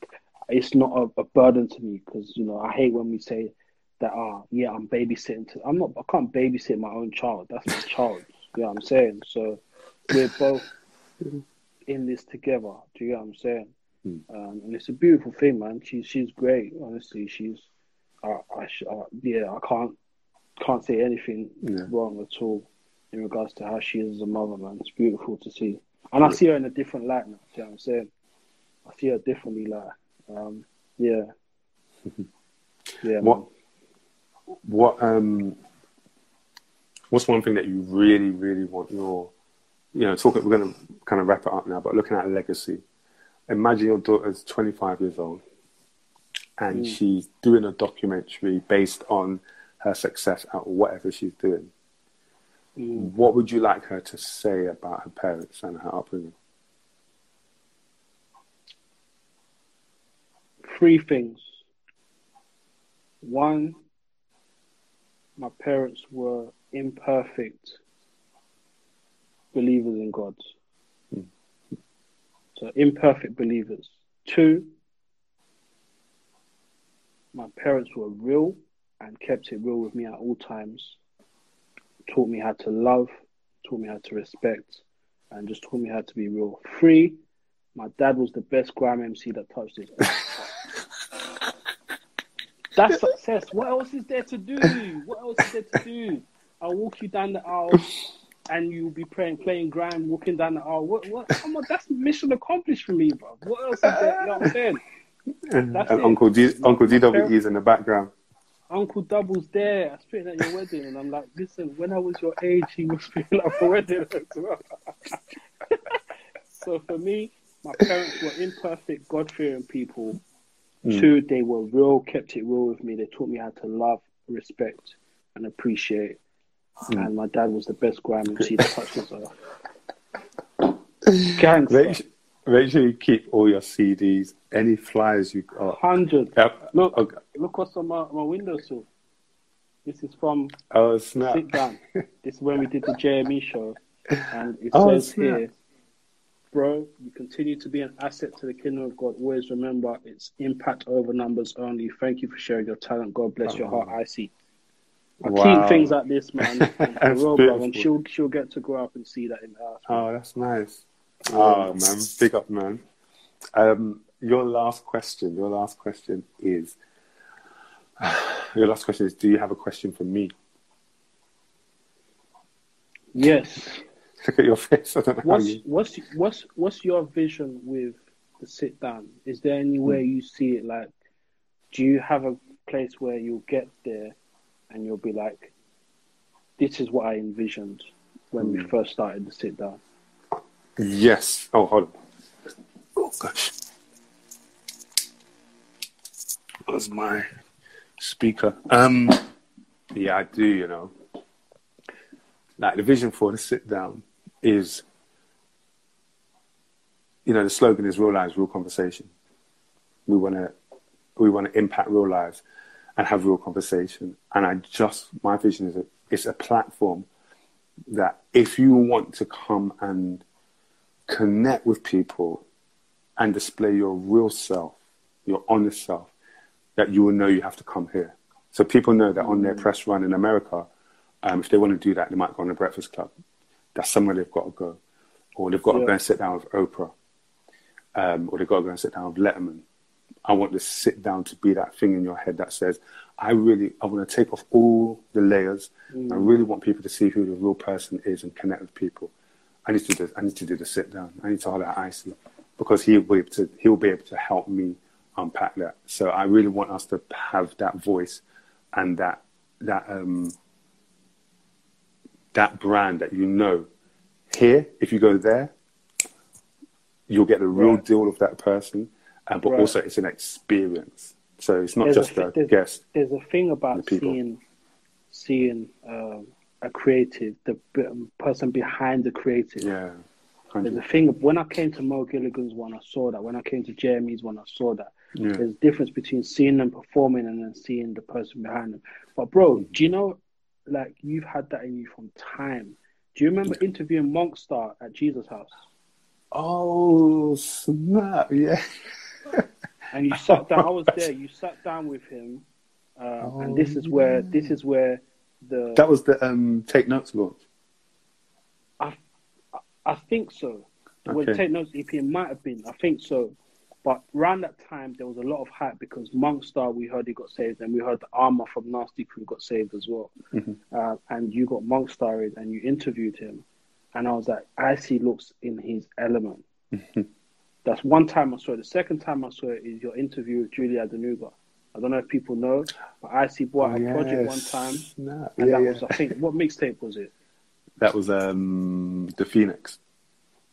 it's not a, a burden to me because you know I hate when we say that ah yeah I'm babysitting to I'm not I can't babysit my own child that's my [laughs] child you know what I'm saying? So we're both in this together do you know what I'm saying? Mm. um, and it's a beautiful thing man she's she's great honestly she's uh, I uh, yeah I can't can't say anything yeah. wrong at all in regards to how she is as a mother man it's beautiful to see. And I see her in a different light now you know what I'm saying? I see her differently like um, yeah. [laughs] yeah. What? Man. What? Um. What's one thing that you really, really want your, you know, talk. We're going to kind of wrap it up now, but looking at a legacy, imagine your daughter's 25 years old and Mm. she's doing a documentary based on her success at whatever she's doing. Mm. What would you like her to say about her parents and her upbringing? Three things. One, my parents were imperfect believers in God. Mm. So, imperfect believers. Two, my parents were real and kept it real with me at all times. Taught me how to love, taught me how to respect, and just taught me how to be real. Three, my dad was the best grime MC that touched his. [laughs] That's success. What else is there to do? What else is there to do? I'll walk you down the aisle and you'll be playing playing grime, walking down the aisle. What what come on, that's mission accomplished for me, bro. What else is there? You know what I'm saying? [laughs] That's and it. Uncle D, Uncle my is in the background. Uncle Double's there, I spitting at your wedding, and I'm like, listen, when I was your age, he was [laughs] spitting at my wedding as well. [laughs] so for me, my parents were imperfect, God fearing people. Mm. Two, they were real, kept it real with me. They taught me how to love, respect, and appreciate. Mm. And my dad was the best grime MC that touched this earth. Gangster. Make, make sure you keep all your CDs, any flyers you got. Hundred. Yep. Look, Okay. look what's on my, my windowsill. This is from Oh, snap. Sit Down. [laughs] This is when we did the JME show. And it Oh, says snap. here, bro, you continue to be an asset to the kingdom of God. Always remember it's impact over numbers only. Thank you for sharing your talent. God bless your heart. I see. I Wow. keep things like this, man. [laughs] Real, bro. And she'll she'll get to grow up and see that in her house. Oh, that's nice. Oh, man. Big up, man. Um, your last question, your last question is, [sighs] your last question is, do you have a question for me? Yes. Look at your face. I don't know What's you... what's what's what's your vision with the sit down? Is there anywhere Hmm. you see it? Like, do you have a place where you'll get there and you'll be like, "This is what I envisioned when we Hmm. first started the sit down." Yes. Oh, hold on. Oh, gosh. was my speaker? Um, yeah, I do, you know. Like, the vision for the sit down is, you know, the slogan is real lives, real conversation. We want to, we want to impact real lives and have real conversation. And I just, my vision is a, it's a platform that if you want to come and connect with people and display your real self, your honest self, that you will know you have to come here. So people know that on their press run in America, um, if they want to do that, they might go on the Breakfast Club. That's somewhere they've got to go. Or they've got to go and sit down with Oprah. Um, or they've got to go and sit down with Letterman. I want to sit down to be that thing in your head that says, I really, I want to take off all the layers. I really want people to see who the real person is and connect with people. I need to do, I need to do the sit down. I need to hold out icy because he'll be able to, he'll be able to help me unpack that. So I really want us to have that voice and that, that, um, that brand that you know here, if you go there, you'll get the real Right. deal of that person, uh, but Right. also it's an experience. So it's not There's just a, a, there's, guest. there's a thing about seeing seeing um, a creative, the b- person behind the creative. Yeah, There's a thing when I came to Mo Gilligan's one, I saw that. When I came to Jeremy's one, I saw that. Yeah. There's a difference between seeing them performing and then seeing the person behind them. But bro, do you know, like you've had that in you from time. Do you remember interviewing Monkstar at Jesus House? Oh snap! Yeah. [laughs] And you sat down. I was [laughs] there. You sat down with him, uh, and this is where this is where the That was the um, Take Notes launch. I, I think so. Okay. Take Notes EP it might have been. I think so. But around that time, there was a lot of hype because Monkstar, we heard he got saved, and we heard the Armour from Nasty Crew got saved as well. Uh, and you got Monkstar in, and you interviewed him. And I was like, Icy looks in his element. That's one time I saw it. The second time I saw it is your interview with Julie Adenuga. I don't know if people know, but Icy bought a project one time. Snap. And Yeah, that yeah. was, I think, what mixtape was it? That was um, the Phoenix.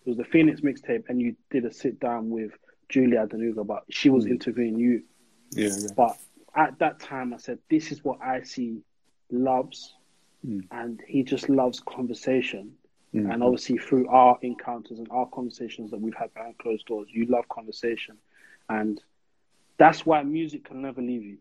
It was the Phoenix mixtape, and you did a sit down with Julie Adenuga, but she was Mm. interviewing you. Yeah, yeah. But at that time, I said, "This is what Icy loves," Mm. and he just loves conversation. Mm. And obviously, through our encounters and our conversations that we've had behind closed doors, you love conversation, and that's why music can never leave you.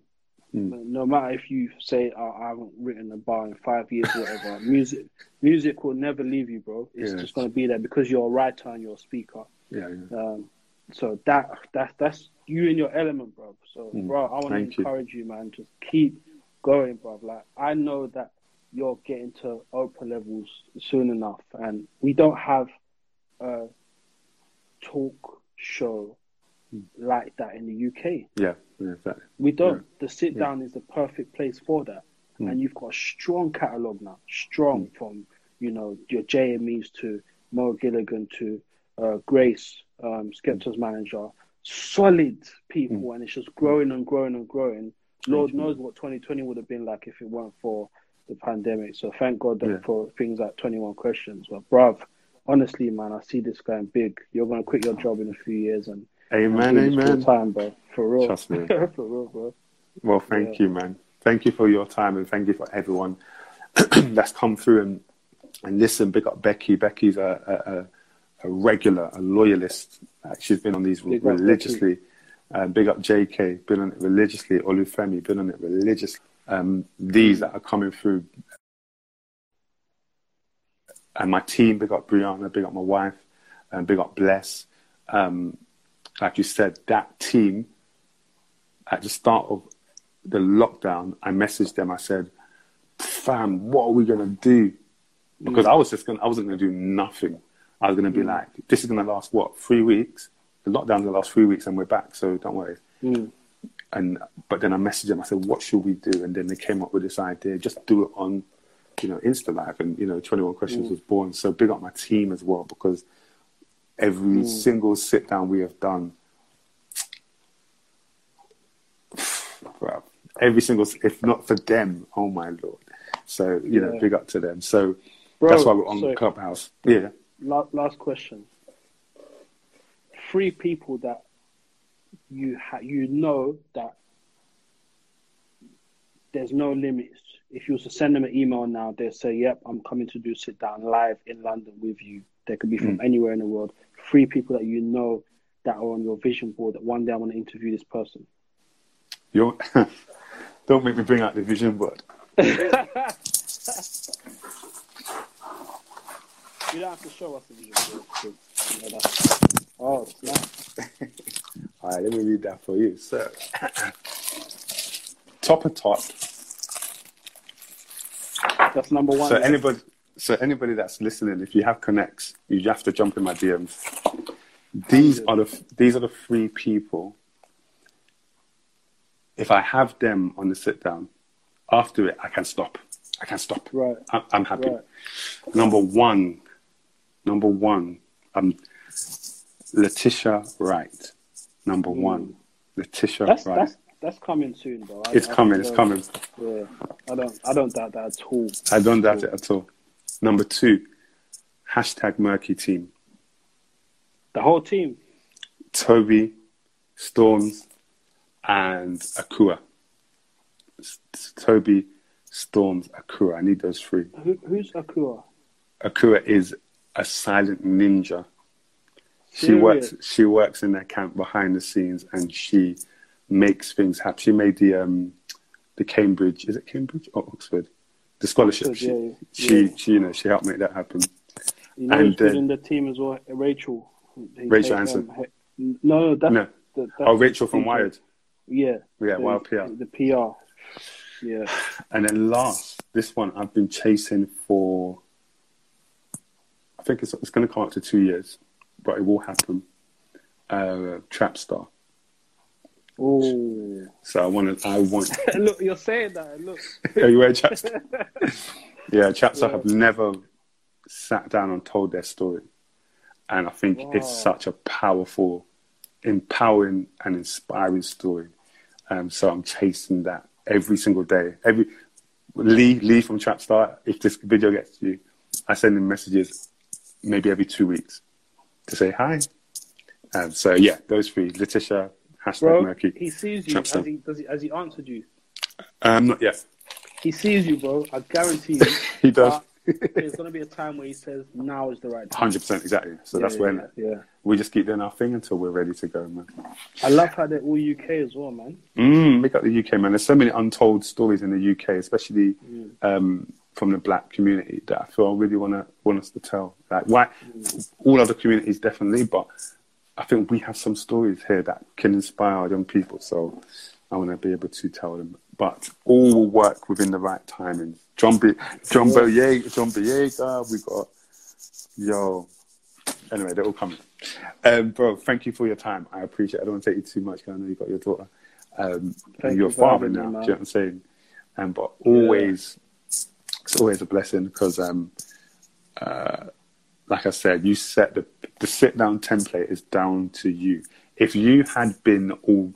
Mm. No matter if you say, oh, "I haven't written a bar in five years," or whatever, [laughs] music, music will never leave you, bro. It's Yeah. just going to be there because you're a writer and you're a speaker. Yeah, yeah. Um, so that that that's you in your element, bro. So, Mm. bro, I want to Thank you. encourage you. man. Just keep going, bro. Like I know that you're getting to Oprah levels soon enough, and we don't have a talk show Mm. like that in the UK. Yeah, yeah, exactly. We don't. Yeah. The sit down is the perfect place for that. Mm. And you've got a strong catalogue now, strong from you know your JMEs to Mo Gilligan to uh, Grace, um, Skepta's manager, solid people, and it's just growing and growing and growing. Lord knows what 2020 would have been like if it weren't for the pandemic. So thank God Yeah. for things like 21 questions. But bruv, honestly, man, I see this going big. You're gonna quit your job in a few years and Amen, amen. time, bro. For real. Trust me. [laughs] for real, bro. Well, thank Yeah. you, man. Thank you for your time and thank you for everyone [clears throat] that's come through and and listen. Big up Becky. Becky's a a, a, a regular, a loyalist. She's been on these Big religiously. Uh, big up JK, been on it religiously. Olufemi, been on it religiously. Um, these that are coming through, and my team. Big up Brianna. Big up my wife. And big up Bless. Um, like you said, that team at the start of the lockdown, I messaged them. I said, "Fam, what are we gonna do?" Because I was just gonna, I wasn't gonna do nothing. I was gonna be mm. like, "This is gonna last what three weeks? The lockdown's gonna last three weeks, and we're back. So don't worry." Mm. And but then I messaged them. I said, "What should we do?" And then they came up with this idea: just do it on, you know, Insta Live. And you know, Twenty One Questions mm. was born. So big up my team as well because every mm. single sit down we have done every single if not for them oh my lord so you know Yeah. big up to them so Bro, that's why we're on so- clubhouse yeah last question. Three people that you ha- you know that there's no limits. If you was to send them an email now, they'll say, "Yep, I'm coming to do sit down live in London with you." They could be from hmm. anywhere in the world. Three people that you know that are on your vision board that one day I want to interview this person. you're [laughs] don't make me bring out the vision board [laughs] You don't have to show us the vision board. 'cause, you know, that's- Oh, snap. [laughs] all right let me read that for you so [clears throat] top of top That's number one. so yeah? anybody so anybody that's listening if you have connects you have to jump in my dms these are the these are the three people if i have them on the sit down after it i can stop i can stop Right. i'm, I'm happy Right. number one number one um letitia wright number one letitia Mm. That's wright that's that's coming soon, though. I- it's I coming it's coming Yeah, I don't I don't doubt that at all. i don't doubt it at all number two hashtag Merky team The whole team. Toby, Storms, and Akua. Toby, Storms, Akua. I need those three. Who, who's Akua? Akua is a silent ninja. She Serious? works. She works in their camp behind the scenes, and she makes things happen. She made the um, the Cambridge. Is it Cambridge or Oxford? The scholarship. Oxford, she, yeah, she, yeah. she, you know, she helped make that happen. You know And, uh, in the team as well? Rachel. He Rachel take, Hansen. um, no, that's, No. the- that's Oh, Rachel from Wired. Yeah. Yeah, the, Wired PR. The PR. Yeah. And then last, this one I've been chasing for. I think it's it's going to come up to two years, but it will happen. Uh, Trapstar. Oh. So I want to. I want. [laughs] look, you're saying that. Look. [laughs] Are you wearing Trapstar? [laughs] yeah, Trapstar Yeah. have never sat down and told their story, and I think it's such a powerful, empowering, and inspiring story. Um, so I'm chasing that every single day. Every Lee Lee from Trapstar. If this video gets to you, I send him messages maybe every two weeks to say hi, Um, so yeah, those three: Letitia, hashtag Bro, Merky. he sees you. Has he, does he, has he answered you? Um, not yet. He sees you, bro. I guarantee you. [laughs] He does. There's going to be a time where he says, now is the right time. Hundred percent, exactly. So Yeah, that's yeah, when Yeah, yeah. we just keep doing our thing until we're ready to go, man. I love how they're all UK as well, man. Mm, make up the UK, man. There's so many untold stories in the UK, especially Mm. um, from the black community, that I feel I really want to want us to tell. Like, why? All other communities definitely, but I think we have some stories here that can inspire young people. So I want to be able to tell them. But all will work within the right timing. John B. John Boyega, John Boyega. We got yo. Anyway, they're all coming. Um, bro, thank you for your time. I appreciate. it. I don't want to take you too much. 'cause I know you got your daughter. Um, and you're you a father having me, now. do you know what I'm saying? Um, but always, it's always a blessing because, um, uh, like I said, you set the the sit down template is down to you. If you had been all,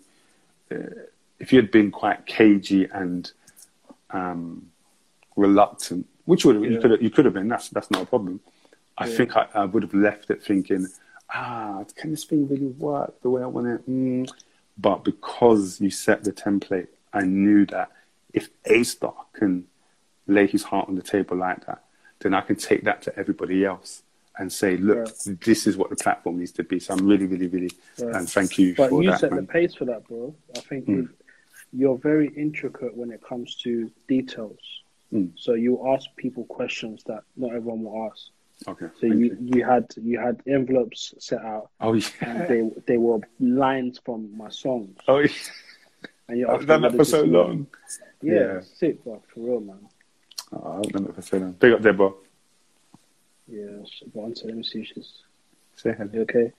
uh, if you had been quite cagey and um, reluctant, which would you could you could have been. That's that's not a problem. I Yeah. think I, I would have left it thinking, ah, can this thing really work the way I want it? Mm. But because you set the template, I knew that if A Star can lay his heart on the table like that, then I can take that to everybody else and say, look, this is what the platform needs to be. So I'm really, really, really, Yeah. and thank you But for you that, set man. the pace for that, bro. I think Mm. you- you're very intricate when it comes to details. Mm. So you ask people questions that not everyone will ask. Okay. So you, you. you had you had envelopes set out, Oh, yeah. and they they were lines from my songs. Oh, yeah. And you're I've done that for so long. Yeah, Yeah. sick, bro, for real, man. Oh, done it for so long. Big up, Deborah. Yeah, sh- but one second, let me see. She's Say hello. you okay?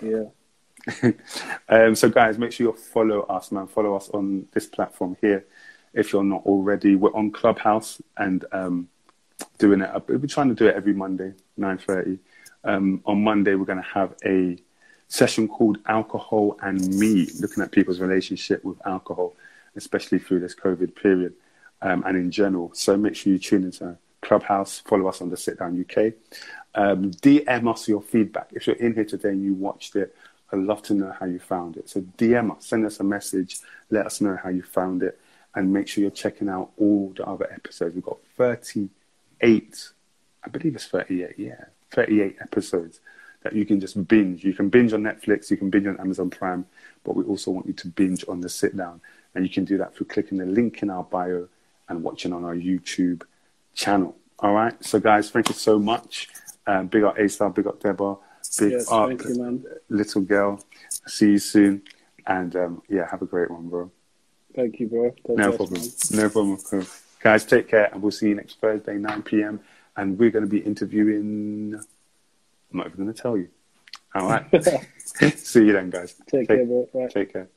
Yeah. [laughs] um, so, guys, make sure you follow us, man. Follow us on this platform here. If you're not already, we're on Clubhouse and um, doing it. We're trying to do it every Monday, nine thirty. Um, on Monday, we're going to have a session called "Alcohol and Me," looking at people's relationship with alcohol, especially through this COVID period um, and in general. So make sure you tune into Clubhouse. Follow us on the Sit Down UK. Um, DM us your feedback. If you're in here today and you watched it, I'd love to know how you found it. So DM us, send us a message, let us know how you found it, and make sure you're checking out all the other episodes. We've got 38, I believe it's 38, yeah, 38 episodes that you can just binge. You can binge on Netflix, you can binge on Amazon Prime, but we also want you to binge on the sit down. And you can do that through clicking the link in our bio and watching on our YouTube channel. All right. So, guys, thank you so much. Um, big up A Star, big up Deborah, big Yes, up thank you, man. little girl. See you soon. And um, yeah, have a great one, bro. Thank you, bro. God No problem. No problem. Cool. Guys, take care, and we'll see you next Thursday, 9 p.m. And we're going to be interviewing. I'm not even going to tell you. All right. [laughs] [laughs] see you then, guys. Take care, bro. Right. Take care.